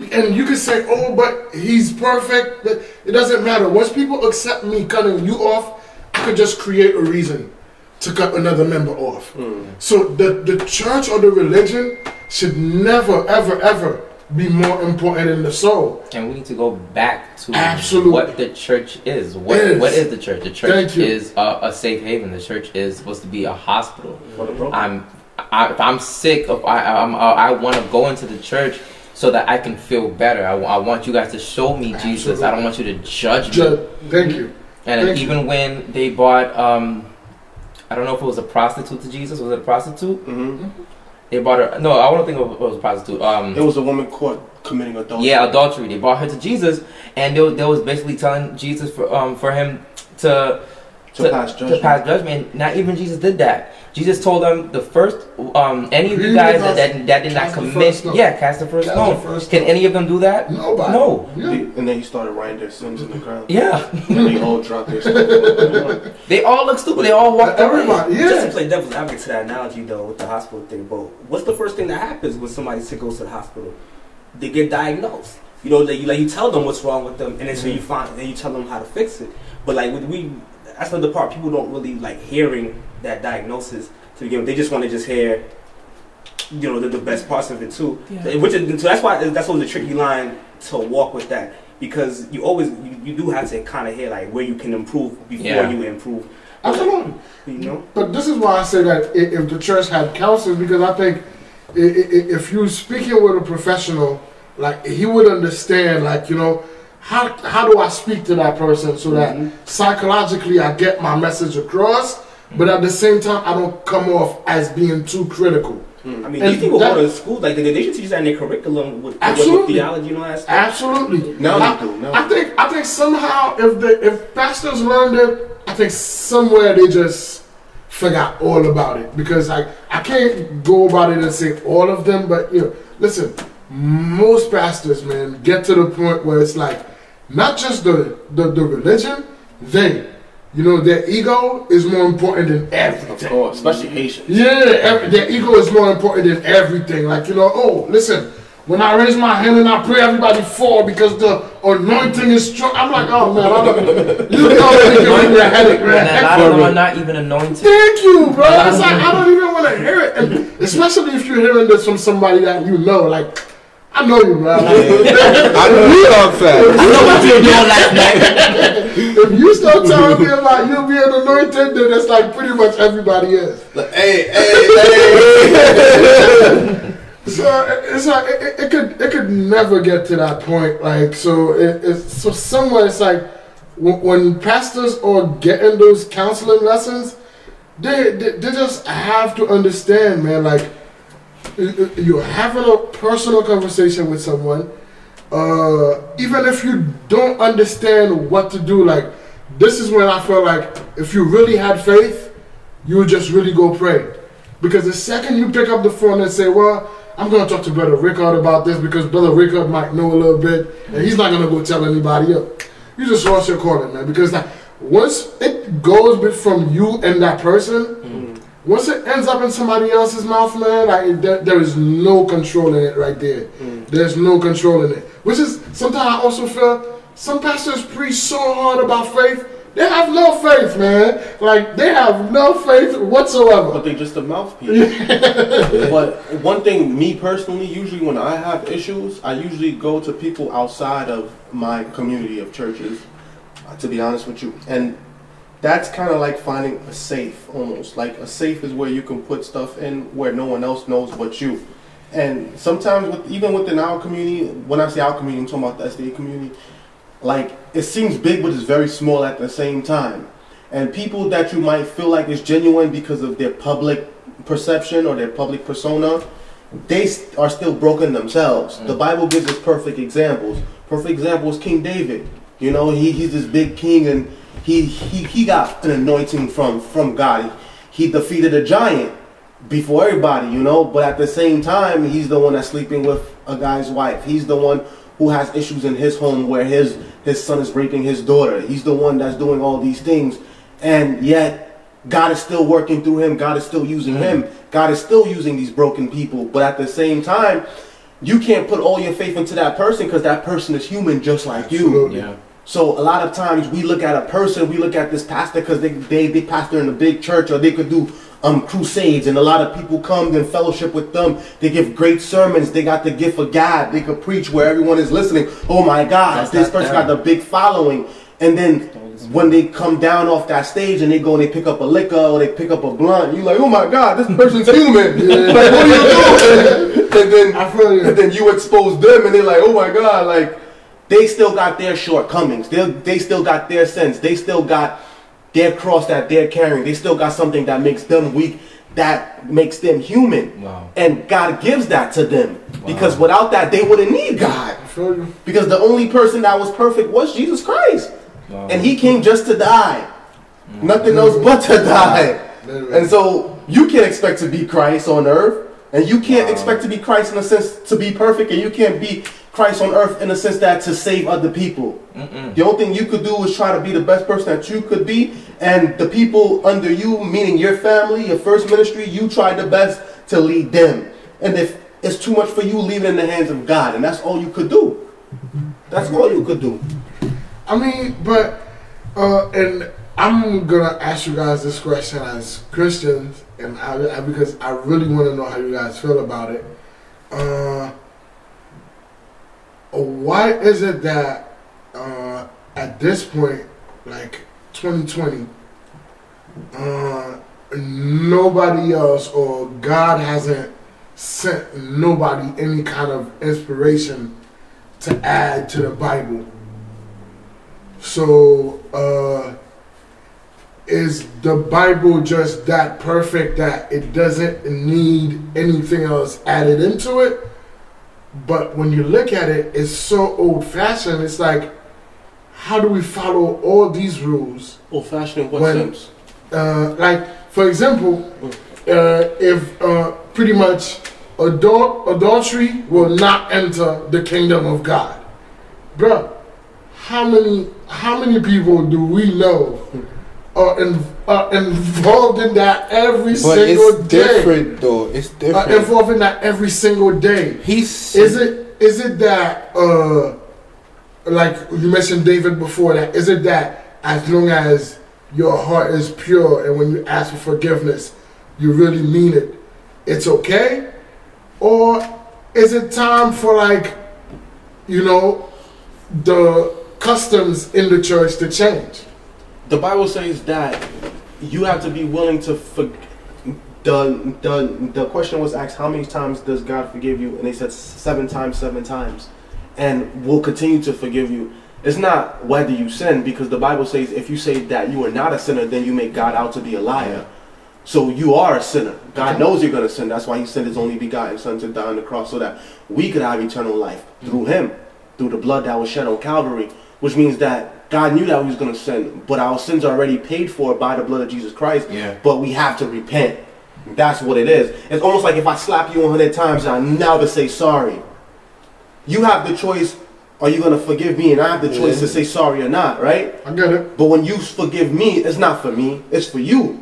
And you can say, oh, but he's perfect. But it doesn't matter. Once people accept me cutting you off, I could just create a reason to cut another member off. Hmm. So the, the church or the religion should never, ever, ever be more important than the soul. And we need to go back to Absolutely. what the church is. What Is. what is the church? The church is a, a safe haven. The church is supposed to be a hospital. For the. I'm I, if I'm sick, if I I'm, I want to go into the church so that I can feel better. I, I want you guys to show me Jesus. I don't want you to judge me. Ju- thank you. And Thank you. even when they bought, um, I don't know if it was a prostitute to Jesus. Was it a prostitute? hmm They brought her. No, I don't think it was a prostitute. Um, It was a woman caught committing adultery. yeah, adultery. They brought her to Jesus, and they, was- they was basically telling Jesus for um for him to to, pass judgment. to pass judgment. Not even Jesus did that. Jesus told them the first um any of you guys that, that, that did not cast the commit yeah cast the first Cast stone. the first Can stone. any of them do that? Nobody. No. Yeah. And then he started writing their sins in the ground. Yeah, And they all dropped their sins. they all look stupid. They all walked away. Everybody. Just to play devil's advocate to that analogy though with the hospital thing, but what's the first thing that happens when somebody sick goes to the hospital? They get diagnosed. You know, like you, like you tell them what's wrong with them, and then so you find, then you tell them how to fix it. But like we, that's not the part people don't really like hearing that diagnosis to begin with. They just want to just hear, you know, the, the best parts of it too. Yeah. Which is so that's why that's always a tricky line to walk with that because you always you, you do have to kind of hear like where you can improve before Yeah. you improve. Absolutely. You know. But this is why I say that if the church had counselors, because I think i- i- if you're speaking with a professional, like he would understand, like you know, how how do I speak to that person so that Mhm. psychologically I get my message across, but at the same time I don't come off as being too critical. Hmm. I mean, And these people that- go to school like they, they should teach that in their curriculum with, with, Absolutely. with theology and all that stuff. Absolutely. No, I, they do, now I think I think somehow if the if pastors learned it, I think somewhere they just forgot all about it because I I can't go about it and say all of them, but you know, listen, most pastors, man, get to the point where it's like not just the the, the religion, they, you know, their ego is more important than everything. Of course, especially Haitians. Yeah, every, their ego is more important than everything. Like, you know, oh, listen, when I raise my hand and I pray, everybody fall because the anointing is strong. I'm like, oh, man, I don't, you already giving me a headache, And a lot man. of them are not even anointed. Thank you, bro. It's like, I don't even want to hear it. And especially if you're hearing this from somebody that you know. Like, I know you, man. I know y'all fast. I know what you're doing last night. if you start telling me about you being anointed, then it's like pretty much everybody is. Like, hey, hey, hey. So it's like it, it, could it could never get to that point. Like so, it, it's so somewhere it's like when, when pastors are getting those counseling lessons, they, they they just have to understand, man. Like you're having a personal conversation with someone, uh, even if you don't understand what to do. Like this is when I feel like if you really had faith, you would just really go pray. Because the second you pick up the phone and say, well, I'm to talk to Brother Rickard about this because Brother Rickard might know a little bit and he's not to go tell anybody else. You just lost your calling, man. Because like, once it goes from you and that person, once it ends up in somebody else's mouth, man, like there, there is no control in it right there. There's no control in it. Which is sometimes I also feel some pastors preach so hard about faith. They have no faith, man. Like they have no faith whatsoever. But they just a mouthpiece. but one thing, me personally, usually when I have issues, I usually go to people outside of my community of churches. uh, To be honest with you, and that's kind of like finding a safe, almost like a safe is where you can put stuff in where no one else knows but you. And sometimes, with, even within our community, when I say our community, I'm talking about the SDA community. Like it seems big, but it's very small at the same time. And people that you might feel like is genuine because of their public perception or their public persona, they are still broken themselves. The mm. Bible gives us perfect examples. Perfect example is King David. You know, he, he's this big king and he, he, he got an anointing from, from God. He defeated a giant before everybody, you know, but at the same time, he's the one that's sleeping with a guy's wife. He's the one who has issues in his home where his his son is raping his daughter. He's the one that's doing all these things, and yet God is still working through him. God is still using him. Mm-hmm. God is still using these broken people. But at the same time, you can't put all your faith into that person because that person is human just like you. Yeah. So a lot of times we look at a person, we look at this pastor because they, they they pastor in a big church or they could do um crusades and a lot of people come and fellowship with them. They give great sermons. They got the gift of God. They could preach where everyone is listening. Oh my God, That's this person them. got the big following. And then when they come down off that stage and they go and they pick up a liquor or they pick up a blunt, you're like, oh my God, this person's human. like, what are you doing? and then I feel you. and then you expose them and they're like, oh my God, like they still got their shortcomings. They they still got their sins. They still got their cross that they're carrying. They still got something that makes them weak, that makes them human. Wow. And God gives that to them. Because without that, they wouldn't need God. I feel you. Because the only person that was perfect was Jesus Christ. Wow. And he came just to die. Mm. Nothing else but to die. And so you can't expect to be Christ on earth. And you can't expect to be Christ in a sense to be perfect. And you can't be Christ on earth in a sense that to save other people. The only thing you could do is try to be the best person that you could be. And the people under you, meaning your family, your first ministry, you try the best to lead them. And if it's too much for you, leave it in the hands of God. And that's all you could do. That's all you could do. I mean, but uh, and I'm gonna ask you guys this question as Christians, and I, I because I really want to know how you guys feel about it. Uh, why is it that uh, at this point, like 2020, uh, nobody else or God hasn't sent nobody any kind of inspiration to add to the Bible? So, uh, is the Bible just that perfect that it doesn't need anything else added into it? But when you look at it, it's so old fashioned. It's like, how do we follow all these rules? Old fashioned what When- sense? Uh, like, for example, uh, if uh, pretty much adult adultery will not enter the kingdom of God, bruh. How many how many people do we know are, in, are involved in that every But single it's day? different though. It's different. Are involved in that every single day. He's Is it is it that uh like you mentioned David before that is it that as long as your heart is pure and when you ask for forgiveness you really mean it it's okay or is it time for like you know the customs in the church to change The Bible says that you have to be willing to forgive. The, the, the question was asked, how many times does God forgive you? And they said seven times, seven times. And will continue to forgive you. It's not whether you sin, because the Bible says if you say that you are not a sinner, then you make God out to be a liar. So you are a sinner. God knows you're going to sin. That's why He sent His only begotten Son to die on the cross so that we could have eternal life through Him, through the blood that was shed on Calvary. Which means that God knew that we was going to sin, but our sins are already paid for by the blood of Jesus Christ. Yeah. But we have to repent. That's what it is. It's almost like if I slap you hundred times and I never say sorry. You have the choice are you gonna forgive me? And I have the choice Yeah. to say sorry or not, right? I get it. But when you forgive me, it's not for me, it's for you.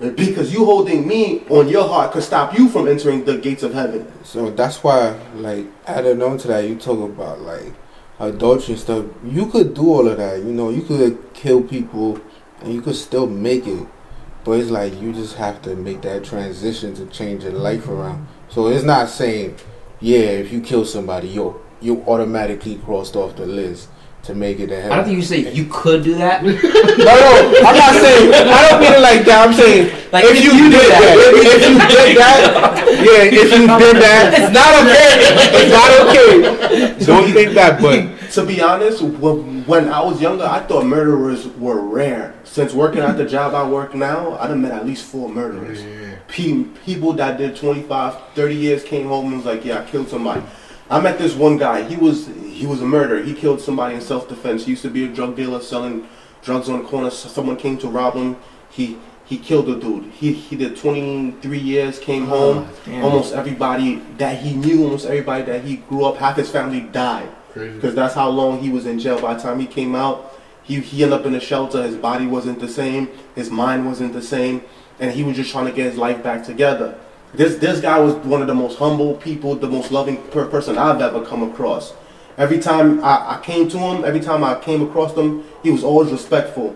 Because you holding me on your heart could stop you from entering the gates of heaven. So that's why, like, adding on to that, you talk about like adultery and stuff. You could do all of that. You know, you could kill people, and you could still make it. But it's like you just have to make that transition to change your life around. So it's not saying, yeah, if you kill somebody, you you automatically crossed off the list to make it to heaven. I don't think you say you could do that. No, no, I'm not saying. I don't mean it like that. I'm saying Like, if, if you, you did do that, that. if, if you did that, yeah, if you did that, it's not okay. It's not okay. Don't think that, but To be honest, when, when I was younger, I thought murderers were rare. Since working at the job I work now, I done met at least four murderers. Pe- people that did 25, 30 years came home and was like, yeah, I killed somebody. I met this one guy. He was he was a murderer. He killed somebody in self-defense. He used to be a drug dealer selling drugs on the corner. Someone came to rob him. He he killed a dude. He he did 23 years. Came ah, home. damn. Almost everybody that he knew, almost everybody that he grew up, half his family died because that's how long he was in jail. By the time he came out, he, he ended up in a shelter. His body wasn't the same, his mind wasn't the same, and he was just trying to get his life back together. This this guy was one of the most humble people, the most loving per- person I've ever come across. Every time I, I came to him, every time I came across him, he was always respectful.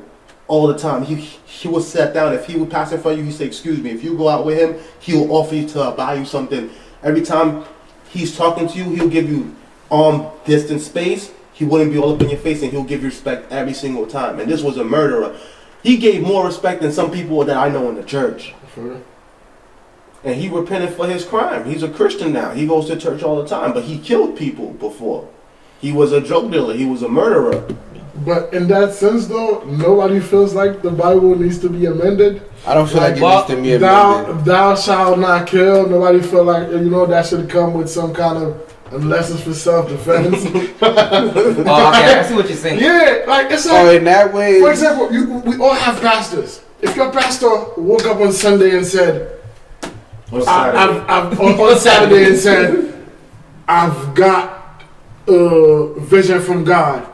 All the time, he he would sit down. If he would pass in front of you, he'd say, "Excuse me." If you go out with him, he will offer you to buy you something. Every time he's talking to you, he'll give you um, arm distance space. He wouldn't be all up in your face, and he'll give you respect every single time. And this was a murderer. He gave more respect than some people that I know in the church. And he repented for his crime. He's a Christian now. He goes to church all the time, but he killed people before. He was a drug dealer. He was a murderer. But in that sense, though, nobody feels like the Bible needs to be amended. I don't feel like, Well, it needs to be Thou, amended. thou shalt not kill. Nobody feel like you know that should come with some kind of unless it's for self defense. Oh, okay, I see what you're saying. yeah, like it's like. Oh, like in that way, for example, you, we all have pastors. If your pastor woke up on Sunday and said, On I, Saturday. I've, I've, on, on Saturday and said, I've got a vision from God.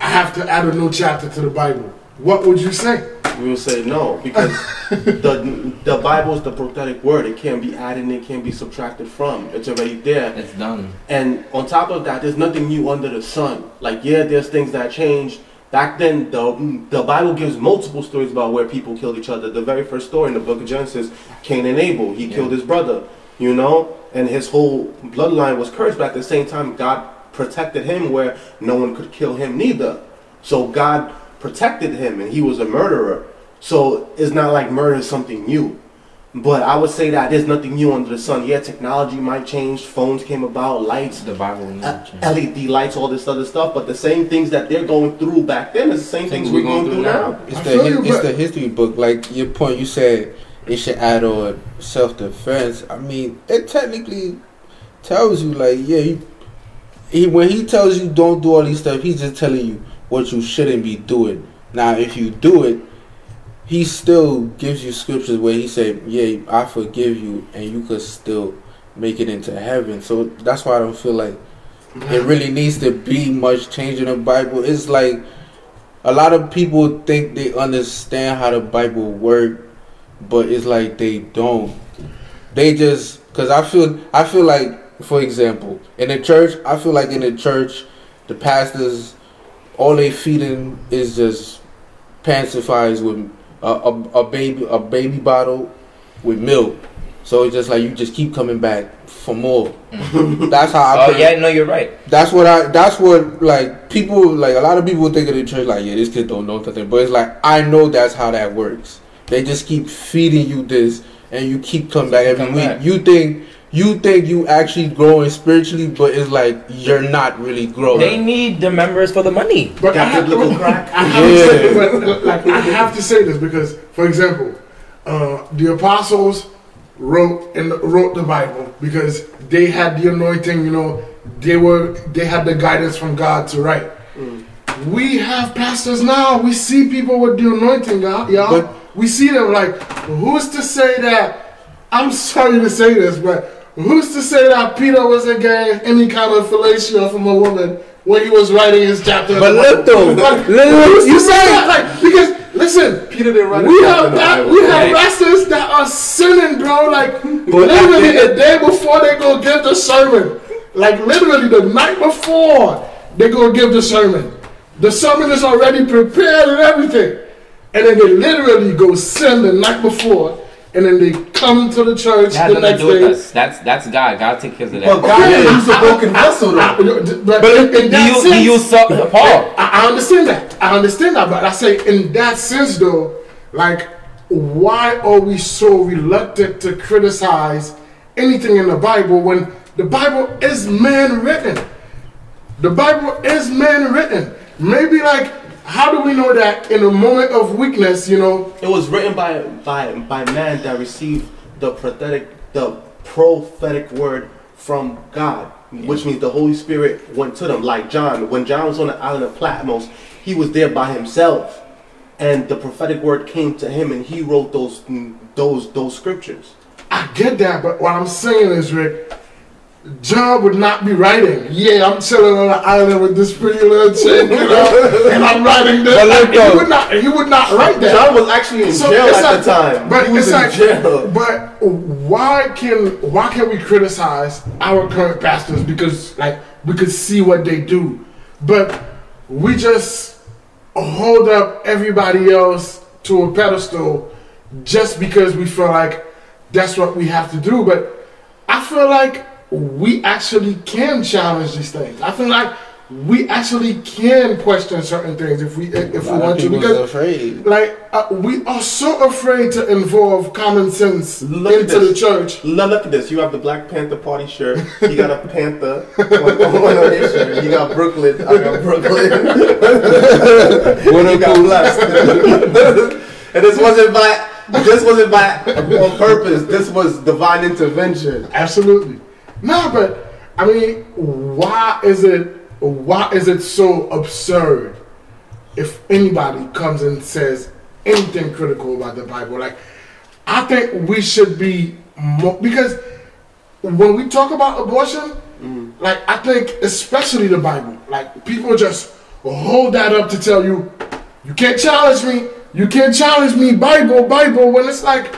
I have to add a new chapter to the Bible. What would you say? we would say no because the the Bible is the prophetic word. It can't be added. and It can't be subtracted from. It's already there. It's done. And on top of that, there's nothing new under the sun. Like, yeah, there's things that changed. Back then, the, the Bible gives multiple stories about where people killed each other. The very first story in the book of Genesis, Cain and Abel, he killed his brother, you know, and his whole bloodline was cursed. But at the same time, God protected him where no one could kill him neither. So God protected him, and he was a murderer. So it's not like murder is something new. But I would say that there's nothing new under the sun. Yeah, technology might change. Phones came about, lights, The Bible uh. LED lights, all this other stuff. But the same things that they're going through back then is the same things we're going through now. It's I the feel hi- you, it's the history book. Like your point, you said it should add on self defense. I mean, it technically tells you like yeah, you, he when he tells you don't do all these stuff, he's just telling you what you shouldn't be doing. Now, if you do it, he still gives you scriptures where he said, "Yeah, I forgive you," and you could still make it into heaven. So that's why I don't feel like it mm-hmm. really needs to be much change in the Bible. It's like a lot of people think they understand how the Bible work, but it's like they don't. They just because I feel I feel like, for example, in the church, I feel like in the church, the pastors, all they feeding is just pacifiers with a, a, a baby a baby bottle with milk. So it's just like you just keep coming back for more. That's how I. Oh yeah, no, you're right. That's what I. That's what like people like a lot of people think of the church like yeah this kid don't know nothing, but it's like I know that's how that works. They just keep feeding you this, and you keep coming back every week. You think you think you actually growing spiritually, but it's like you're not really growing. They need the members for the money. But I have, biblical crack. I have to Yeah. say, like, I have to say this because, for example, uh, the apostles wrote and wrote the Bible because they had the anointing. You know, they were they had the guidance from God to write. We have pastors now. We see people with the anointing, y'all. y'all. But- we see them like, who's to say that? I'm sorry to say this, but who's to say that Peter wasn't getting any kind of fellatio from a woman when he was writing his chapter. in But the look Bible. though, Like, you you say say that, like because listen, Peter didn't write we it have in that, Bible. we have Right. pastors that are sinning, bro. Like literally the day before they go give the sermon, like literally the night before they go give the sermon, the sermon is already prepared and everything, and then they literally go sin the night before, and then they come to the church That has the next do with day. us. That's that's God. God take care of that. But God Okay. used a broken vessel I- though. I- but in, in that used, sense, he used Saul- Paul. I, I understand that. I understand that, but I say in that sense though, like why are we so reluctant to criticize anything in the Bible when the Bible is man written? The Bible is man written. Maybe like how do we know that in a moment of weakness, you know, It was written by by by man that received the prophetic the prophetic word from God, which means the Holy Spirit went to them. Like John, when John was on the island of Patmos, he was there by himself, and the prophetic word came to him, and he wrote those those those scriptures. I get that, but what I'm saying is, Rick, John would not be writing. Yeah, I'm chilling on an island with this pretty little chick, you know, and I'm writing this. But Like, he would not. He would not write that. John was actually in So jail at like- the time. But he was it's in like, jail. but why can why can we criticize our current pastors because like we could see what they do, but we just hold up everybody else to a pedestal just because we feel like that's what we have to do. But I feel like we actually can challenge these things. I feel like we actually can question certain things if we if we want to because afraid. like uh, we are so afraid to involve common sense Look at into the this. church. Look, look at this. You have the Black Panther Party shirt. You got a panther on, on his shirt. You got Brooklyn. I got Brooklyn. What you a got blessed. and this wasn't by this wasn't by on purpose. This was divine intervention. Absolutely. No, but I mean, why is it why is it so absurd if anybody comes and says anything critical about the Bible? Like, I think we should be more because when we talk about abortion, mm. like I think especially the Bible, like people just hold that up to tell you, you can't challenge me, you can't challenge me, Bible, Bible, when it's like,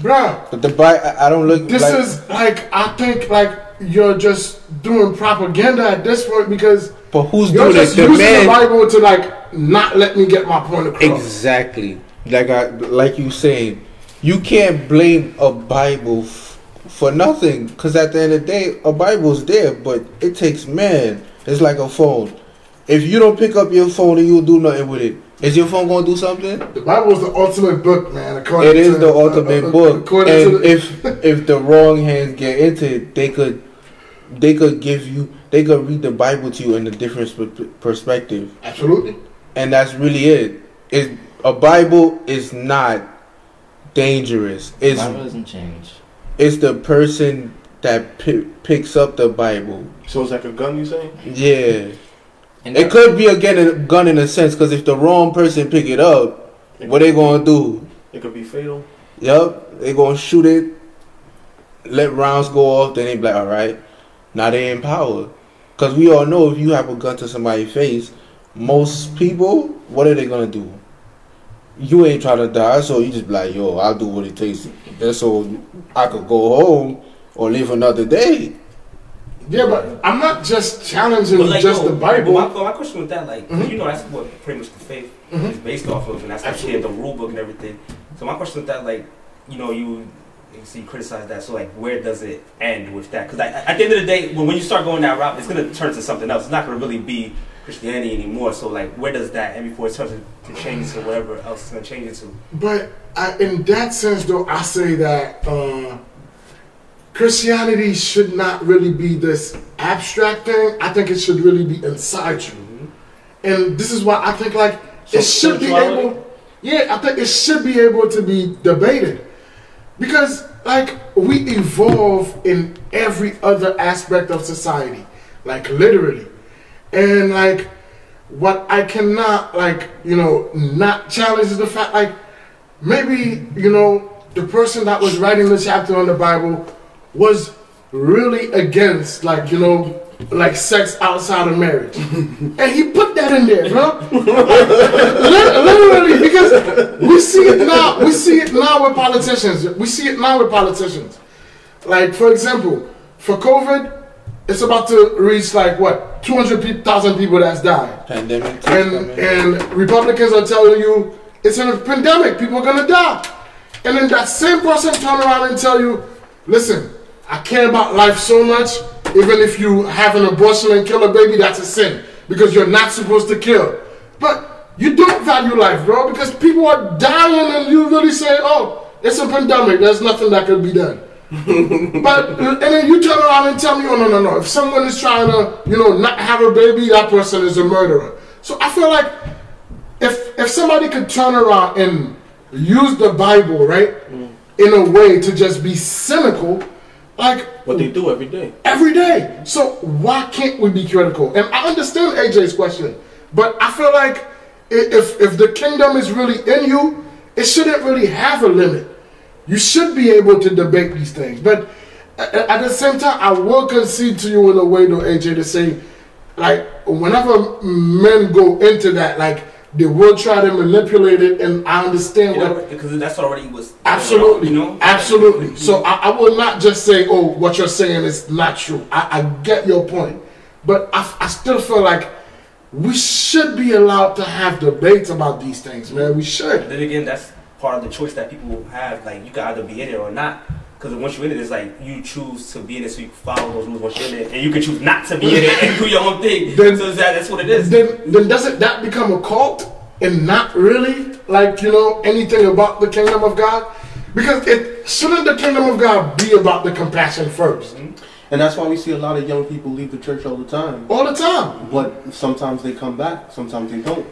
bruh, But the Bible, I I don't look. this like, is like I think like you're just doing propaganda at this point because But who's you're doing it? just The using the. Bible to like not let me get my point across. Exactly. Like I, like you saying, you can't blame a Bible f- for nothing. Cause at the end of the day, a Bible's there, but it takes man. It's like a phone. If you don't pick up your phone and you do nothing with it, is your phone gonna do something? The Bible is the ultimate book, man. According It is to, the ultimate uh, uh, book, According and to the, if if the wrong hands get into it, they could they could give you they could read the Bible to you in a different perspective, absolutely, and that's really it. It a Bible is not dangerous. It's Bible doesn't change. it's the person that pi- picks up the Bible. So it's like a gun, you saying? Yeah, And it could be again a gun in a sense because if the wrong person pick it up, what they gonna do? It could be fatal. Yup, they gonna shoot it, let rounds go off, then they be like, all right, now they in power. Cause we all know if you have a gun to somebody's face, most people, what are they gonna do? You ain't trying to die, so you just be like, yo, I'll do what it takes, just so I could go home or live another day. yeah, but I'm not just challenging like, just yo, the Bible. My, my question with that, like, 'cause Mhm. you know, that's what pretty much the faith Mhm. is based off of, and that's actually the rule book and everything. So my question with that, like, you know, you you criticize that. So like, where does it end with that? Because at the end of the day, when, when you start going that route, it's gonna turn to something else. It's not gonna really be Christianity anymore. So like, where does that end before it turns to change to whatever else it's gonna change it to? But I, in that sense, though, I say that uh, Christianity should not really be this abstract thing. I think it should really be inside you. And this is why I think like So it should be able. Yeah, I think it should be able to be debated because like we evolve in every other aspect of society, like literally, and like what I cannot like you know not challenge is the fact like maybe you know the person that was writing the chapter on the Bible was really against like you know like sex outside of marriage, and he put that in there, bro. Lit- Literally, because we see it now. We see it now with politicians. We see it now with politicians. Like for example, for COVID, it's about to reach like what two hundred thousand people that's died Pandemic. and and Republicans are telling you it's a pandemic, people are gonna die, and then that same person turn around and tell you, listen, I care about life so much, even if you have an abortion and kill a baby, that's a sin because you're not supposed to kill, but you don't value life, bro, because people are dying and you really say, oh, it's a pandemic, there's nothing that could be done. But and then you turn around and tell me, oh no no no! If someone is trying to, you know, not have a baby, that person is a murderer. So I feel like if if somebody could turn around and use the Bible right mm. in a way to just be cynical, like What they do every day. every day. So why can't we be critical? And I understand AJ's question, but I feel like if if the kingdom is really in you, it shouldn't really have a limit. You should be able to debate these things, but at the same time, I will concede to you in a way, though, AJ, to say, like, whenever men go into that, like, they will try to manipulate it, and I understand You what because that's already was Absolutely, You know, absolutely. Mm-hmm. So I, I will not just say, "Oh, what you're saying is not true." I, I get your point, but I, I still feel like we should be allowed to have debates about these things, man. We should. Then again, that's part of the choice that people have. Like you can either be in it or not. Because once you're in it, it's like you choose to be in it, so you can follow those rules once you're in it, and you can choose not to be in it and do your own thing. Then- so that, that's what it is. Then, then doesn't that become a cult and not really like you know anything about the kingdom of God? Because it shouldn't the kingdom of God be about the compassion first, mm-hmm. And that's why we see a lot of young people leave the church all the time. all the time. But sometimes they come back, sometimes they don't.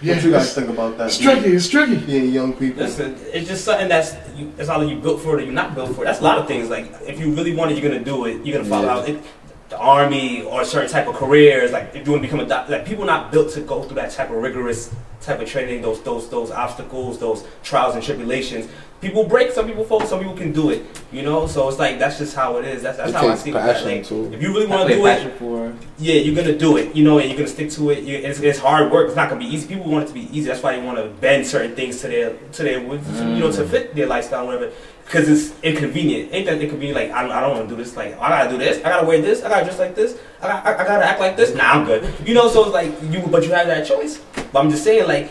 Yeah, what you guys think about that? it's tricky. It's tricky. Yeah, young people. Listen, it's just something that's you, it's either you built for it or you're not built for it. That's a lot of things. Like if you really want it, you're gonna do it. You're gonna follow Yeah. out it, the army or a certain type of careers. Like if you want to become a doctor, like people not built to go through that type of rigorous type of training. Those those those obstacles, those trials and tribulations. People break. Some people fall. Some people can do it. You know. So it's like that's just how it is. That's that's It how I takes see that. passion, Like, too. if you really want to do it, for. yeah, you're gonna do it, you know, and you're gonna stick to it. You, it's, it's hard work. It's not gonna be easy. People want it to be easy. That's why they want to bend certain things to their to their you know to fit their lifestyle, or whatever. Because it's inconvenient. Ain't that inconvenient? Like I don't, I don't want to do this. Like I gotta do this. I gotta wear this. I gotta dress like this. I got, I, I gotta act like this. Nah, I'm good. You know, so it's like you, but you have that choice. But I'm just saying, like.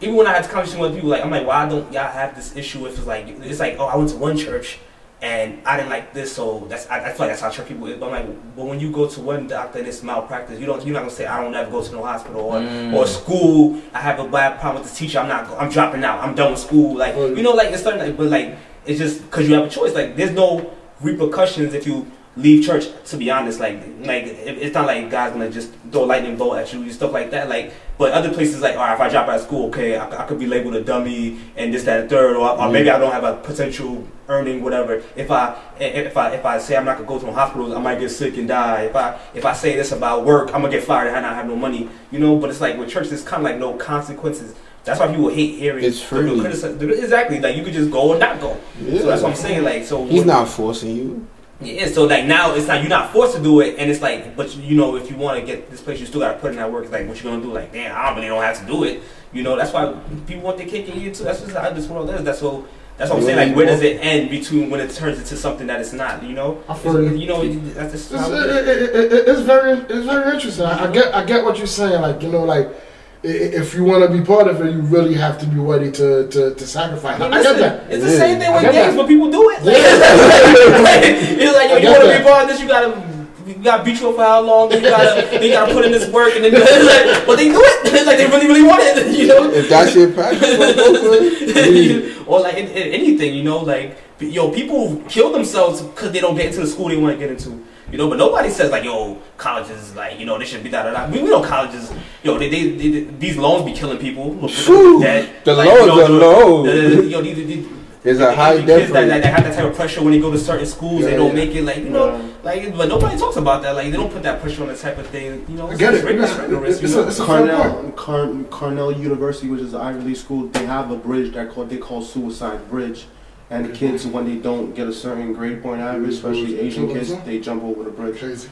Even when I had conversation with people, like I'm like, why don't y'all have this issue if it's like it's like, oh, I went to one church and I didn't like this, so that's I, I feel like that's how church people is. But I'm like, but when you go to one doctor and it's malpractice, you don't you're not gonna say I don't ever go to no hospital or Mm. or school. I have a bad problem with the teacher. I'm not. I'm dropping out. I'm done with school. Like you know, like it's certain. Like, but like it's just because you have a choice. Like there's no repercussions if you leave church. To be honest, like like it's not like God's gonna just throw a lightning bolt at you and stuff like that. Like but other places like all right, if I drop out of school, okay, I, I could be labeled a dummy and this that and third, or, or maybe I don't have a potential earning whatever. If I if I if I say I'm not gonna go to a hospital, I might get sick and die. If I if I say this about work, I'm gonna get fired and I not have no money. You know, but it's like with church, there's kind of like no consequences. That's why people hate hearing. It's free. criticize- Exactly, like you could just go or not go. So that's what I'm saying. Like so, He's what- not forcing you. Yeah, so like now it's like you're not forced to do it, and it's like, but you know, if you want to get this place, you still gotta put in that work. It's like, what you gonna do? Like, damn, I don't really don't have to do it. You know, that's why people want their cake and eat it too. That's just how this world is. That's so. That's what I'm saying. Like, where does it end between when it turns into something that it's not? You know, I feel you. you know, that's just It's, it, it is. it, it, it- it's very it's very interesting. I, I get I get what you're saying. Like you know, like i- i- if you want to be part of it, you really have to be ready to to, to sacrifice. I, I get that. It's the Yeah. same thing with get games, that. but people do it. it's like, yo, I you want to be part of this, you gotta. You gotta beat you up for how long? Then you gotta, then you gotta put in this work, and then it's like, but they do it. It's like they really, really want it, you know. If that's your passion, go or like in, in anything, you know, like yo, people kill themselves because they don't get into the school they want to get into. You know, but nobody says like, yo, colleges, like, you know, they should be da da da. We, we know colleges, yo, they, they, they, these loans be killing people. Phew, Dead. the Like, loans you know, are the- low. the- the- yo, these, these, It's a high kids that, that, that have that type of pressure when they go to certain schools, they don't yeah. make it. Like you know, like but nobody talks about that. Like they don't put that pressure on the type of thing. You know, I get it's it. rigorous, It's- rigorous, you it's know? a- it's a. Cornell, Car- Cornell University, which is an Ivy League school, they have a bridge that called they call Suicide Bridge, And kids, when they don't get a certain grade point average, especially Asian kids, they jump over the bridge. Crazy.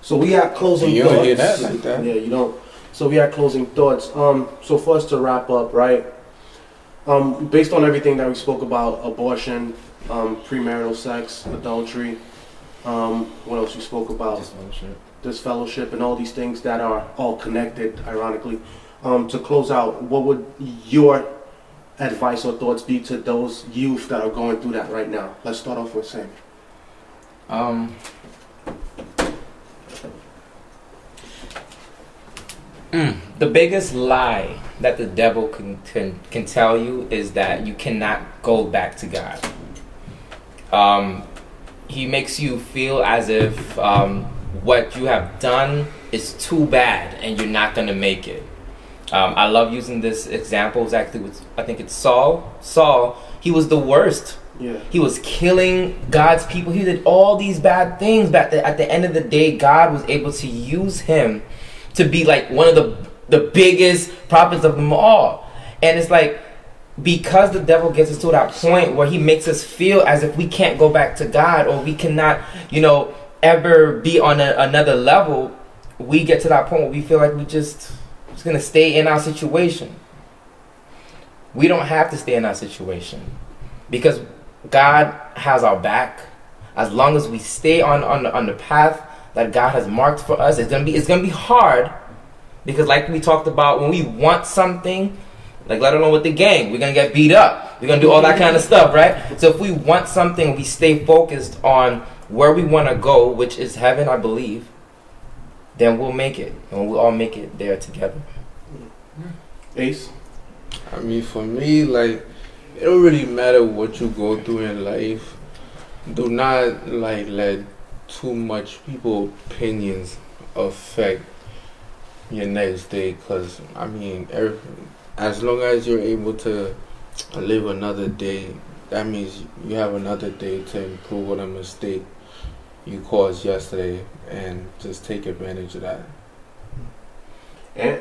So we have closing You thoughts. don't hear that like that. Yeah, you don't. So we had closing thoughts. Um, so for us to wrap up, right? Um, based on everything that we spoke about, abortion, um, premarital sex, adultery, um, what else we spoke about? This fellowship and all these things that are all connected, ironically. Um, to close out, what would your advice or thoughts be to those youth that are going through that right now? Let's start off with Sam. Um. mm, the biggest lie that the devil can, can can tell you is that you cannot go back to God. Um, he makes you feel as if um, what you have done is too bad and you're not gonna make it. Um, I love using this example. exactly with I think it's Saul. Saul, he was the worst Yeah. he was killing God's people. He did all these bad things, but at the, at the end of the day, God was able to use him to be like one of the the biggest prophets of them all. And it's like because the devil gets us to that point where he makes us feel as if we can't go back to God or we cannot, you know, ever be on a, another level. We get to that point where we feel like we just just gonna stay in our situation. We don't have to stay in our situation because God has our back. As long as we stay on on the, on the path that God has marked for us, it's gonna be it's gonna be hard because, like we talked about, when we want something, like let alone with the gang, we're gonna get beat up. We're gonna do all that kind of stuff, right? So if we want something, we stay focused on where we want to go, which is heaven, I believe. Then we'll make it, and we'll all make it there together. Ace. I mean, for me, like, it don't really matter what you go through in life. Do not like let too much people opinions affect your next day. Cause I mean, every, as long as you're able to live another day, that means you have another day to improve on a mistake you caused yesterday, and just take advantage of that. And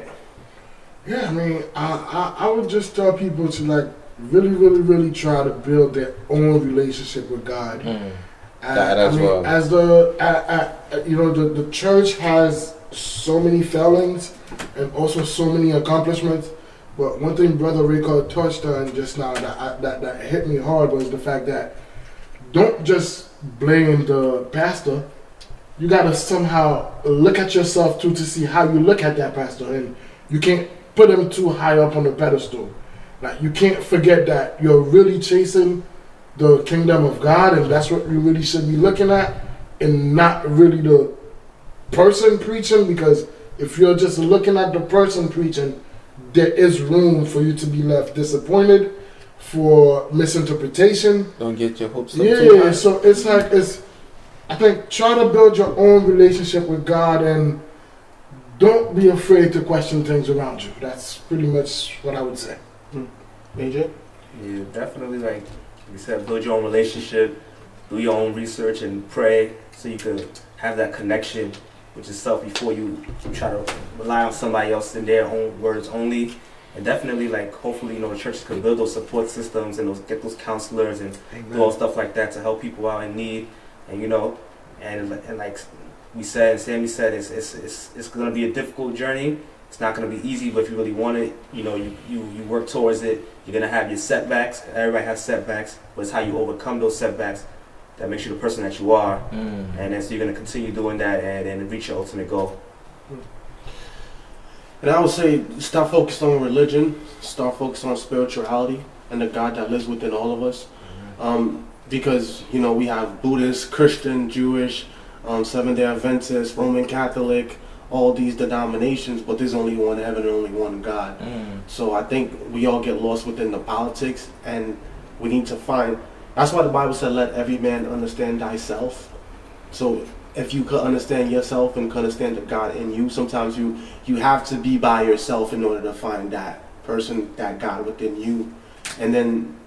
Yeah, I mean, I, I I would just tell people to like really, really, really try to build their own relationship with God. Mm. That I as mean, well. As the, uh, uh, you know, the, the church has so many failings and also so many accomplishments. But one thing Brother Rico touched on just now that, I, that that hit me hard was the fact that don't just blame the pastor. You gotta somehow look at yourself too to see how you look at that pastor, and you can't put him too high up on the pedestal. Like you can't forget that you're really chasing the kingdom of God, and that's what we really should be looking at, and not really the person preaching. Because if you're just looking at the person preaching, there is room for you to be left disappointed, for misinterpretation. Don't get your hopes up too Yeah, so it's like it's. I think try to build your own relationship with God and don't be afraid to question things around you. That's pretty much what I would say. Hmm. AJ. Yeah, definitely. Like you said, build your own relationship, do your own research, and pray so you can have that connection with yourself before you try to rely on somebody else in their own words only. And definitely, like hopefully, you know, the churches can build those support systems and those get those counselors and do all stuff like that to help people out in need. And you know, and and like we said, and Sammy said, it's it's it's, it's going to be a difficult journey. It's not going to be easy, but if you really want it, you know, you, you, you work towards it. You're going to have your setbacks. Everybody has setbacks, but it's how you overcome those setbacks that makes you the person that you are. Mm. And then so you're going to continue doing that and, and reach your ultimate goal. And I would say stop focused on religion, start focused on spirituality and the God that lives within all of us. Um, because, you know, we have Buddhist, Christian, Jewish, um, Seventh day Adventist, Roman Catholic, all these denominations, but there's only one heaven and only one God. Mm. So I think we all get lost within the politics and we need to find that's why the Bible said let every man understand thyself. So if you could understand yourself and could understand the God in you, sometimes you you have to be by yourself in order to find that person, that God within you. And then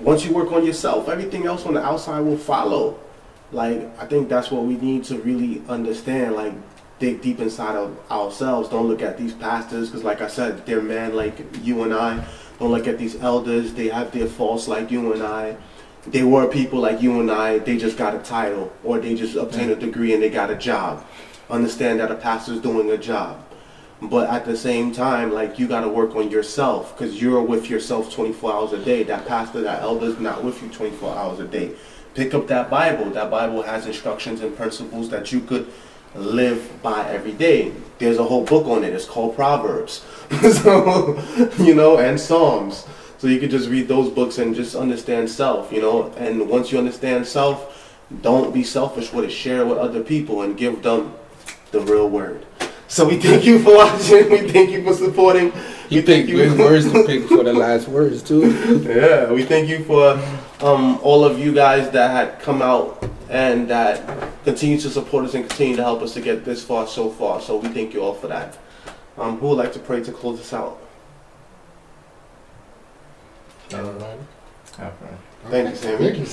once you work on yourself, everything else on the outside will follow. Like I think that's what we need to really understand. Like dig deep inside of ourselves. Don't look at these pastors because, like I said, they're men like you and I. Don't look at these elders. They have their faults like you and I. They were people like you and I. They just got a title, or they just obtained a degree and they got a job. Understand that a pastor's doing a job, but at the same time, like you got to work on yourself because you're with yourself 24 hours a day. That pastor, that elder's not with you 24 hours a day. Pick up that Bible. That Bible has instructions and principles that you could live by every day. There's a whole book on it. It's called Proverbs. so, you know, and Psalms. So you could just read those books and just understand self, you know. And once you understand self, don't be selfish with it. Share it with other people and give them the real word. So we thank you for watching. We thank you for supporting. You think good words to pick for the last words too. Yeah, we thank you for um, all of you guys that had come out and that continue to support us and continue to help us to get this far so far. So we thank you all for that. Um, who would like to pray to close us out? Okay. Thank you, Sammy. Thank you,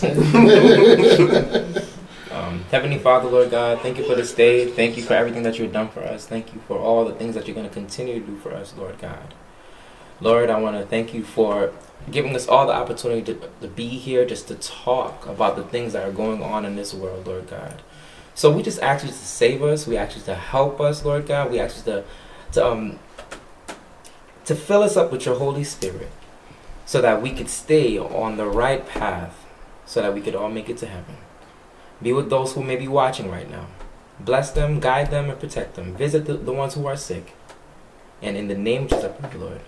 Sam. Um, Heavenly Father, Lord God, thank you for this day. Thank you for everything that you've done for us. Thank you for all the things that you're going to continue to do for us, Lord God. Lord, I want to thank you for giving us all the opportunity to, to be here just to talk about the things that are going on in this world, Lord God. So we just ask you to save us. We ask you to help us, Lord God. We ask you to, to, um, to fill us up with your Holy Spirit so that we could stay on the right path so that we could all make it to heaven. Be with those who may be watching right now. Bless them, guide them, and protect them. Visit the, the ones who are sick. And in the name of Jesus, I pray, Lord.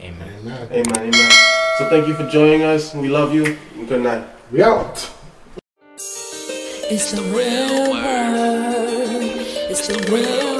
Amen. Amen. Amen, amen. So thank you for joining us. We love you. Good night. We out. It's the real word. It's the real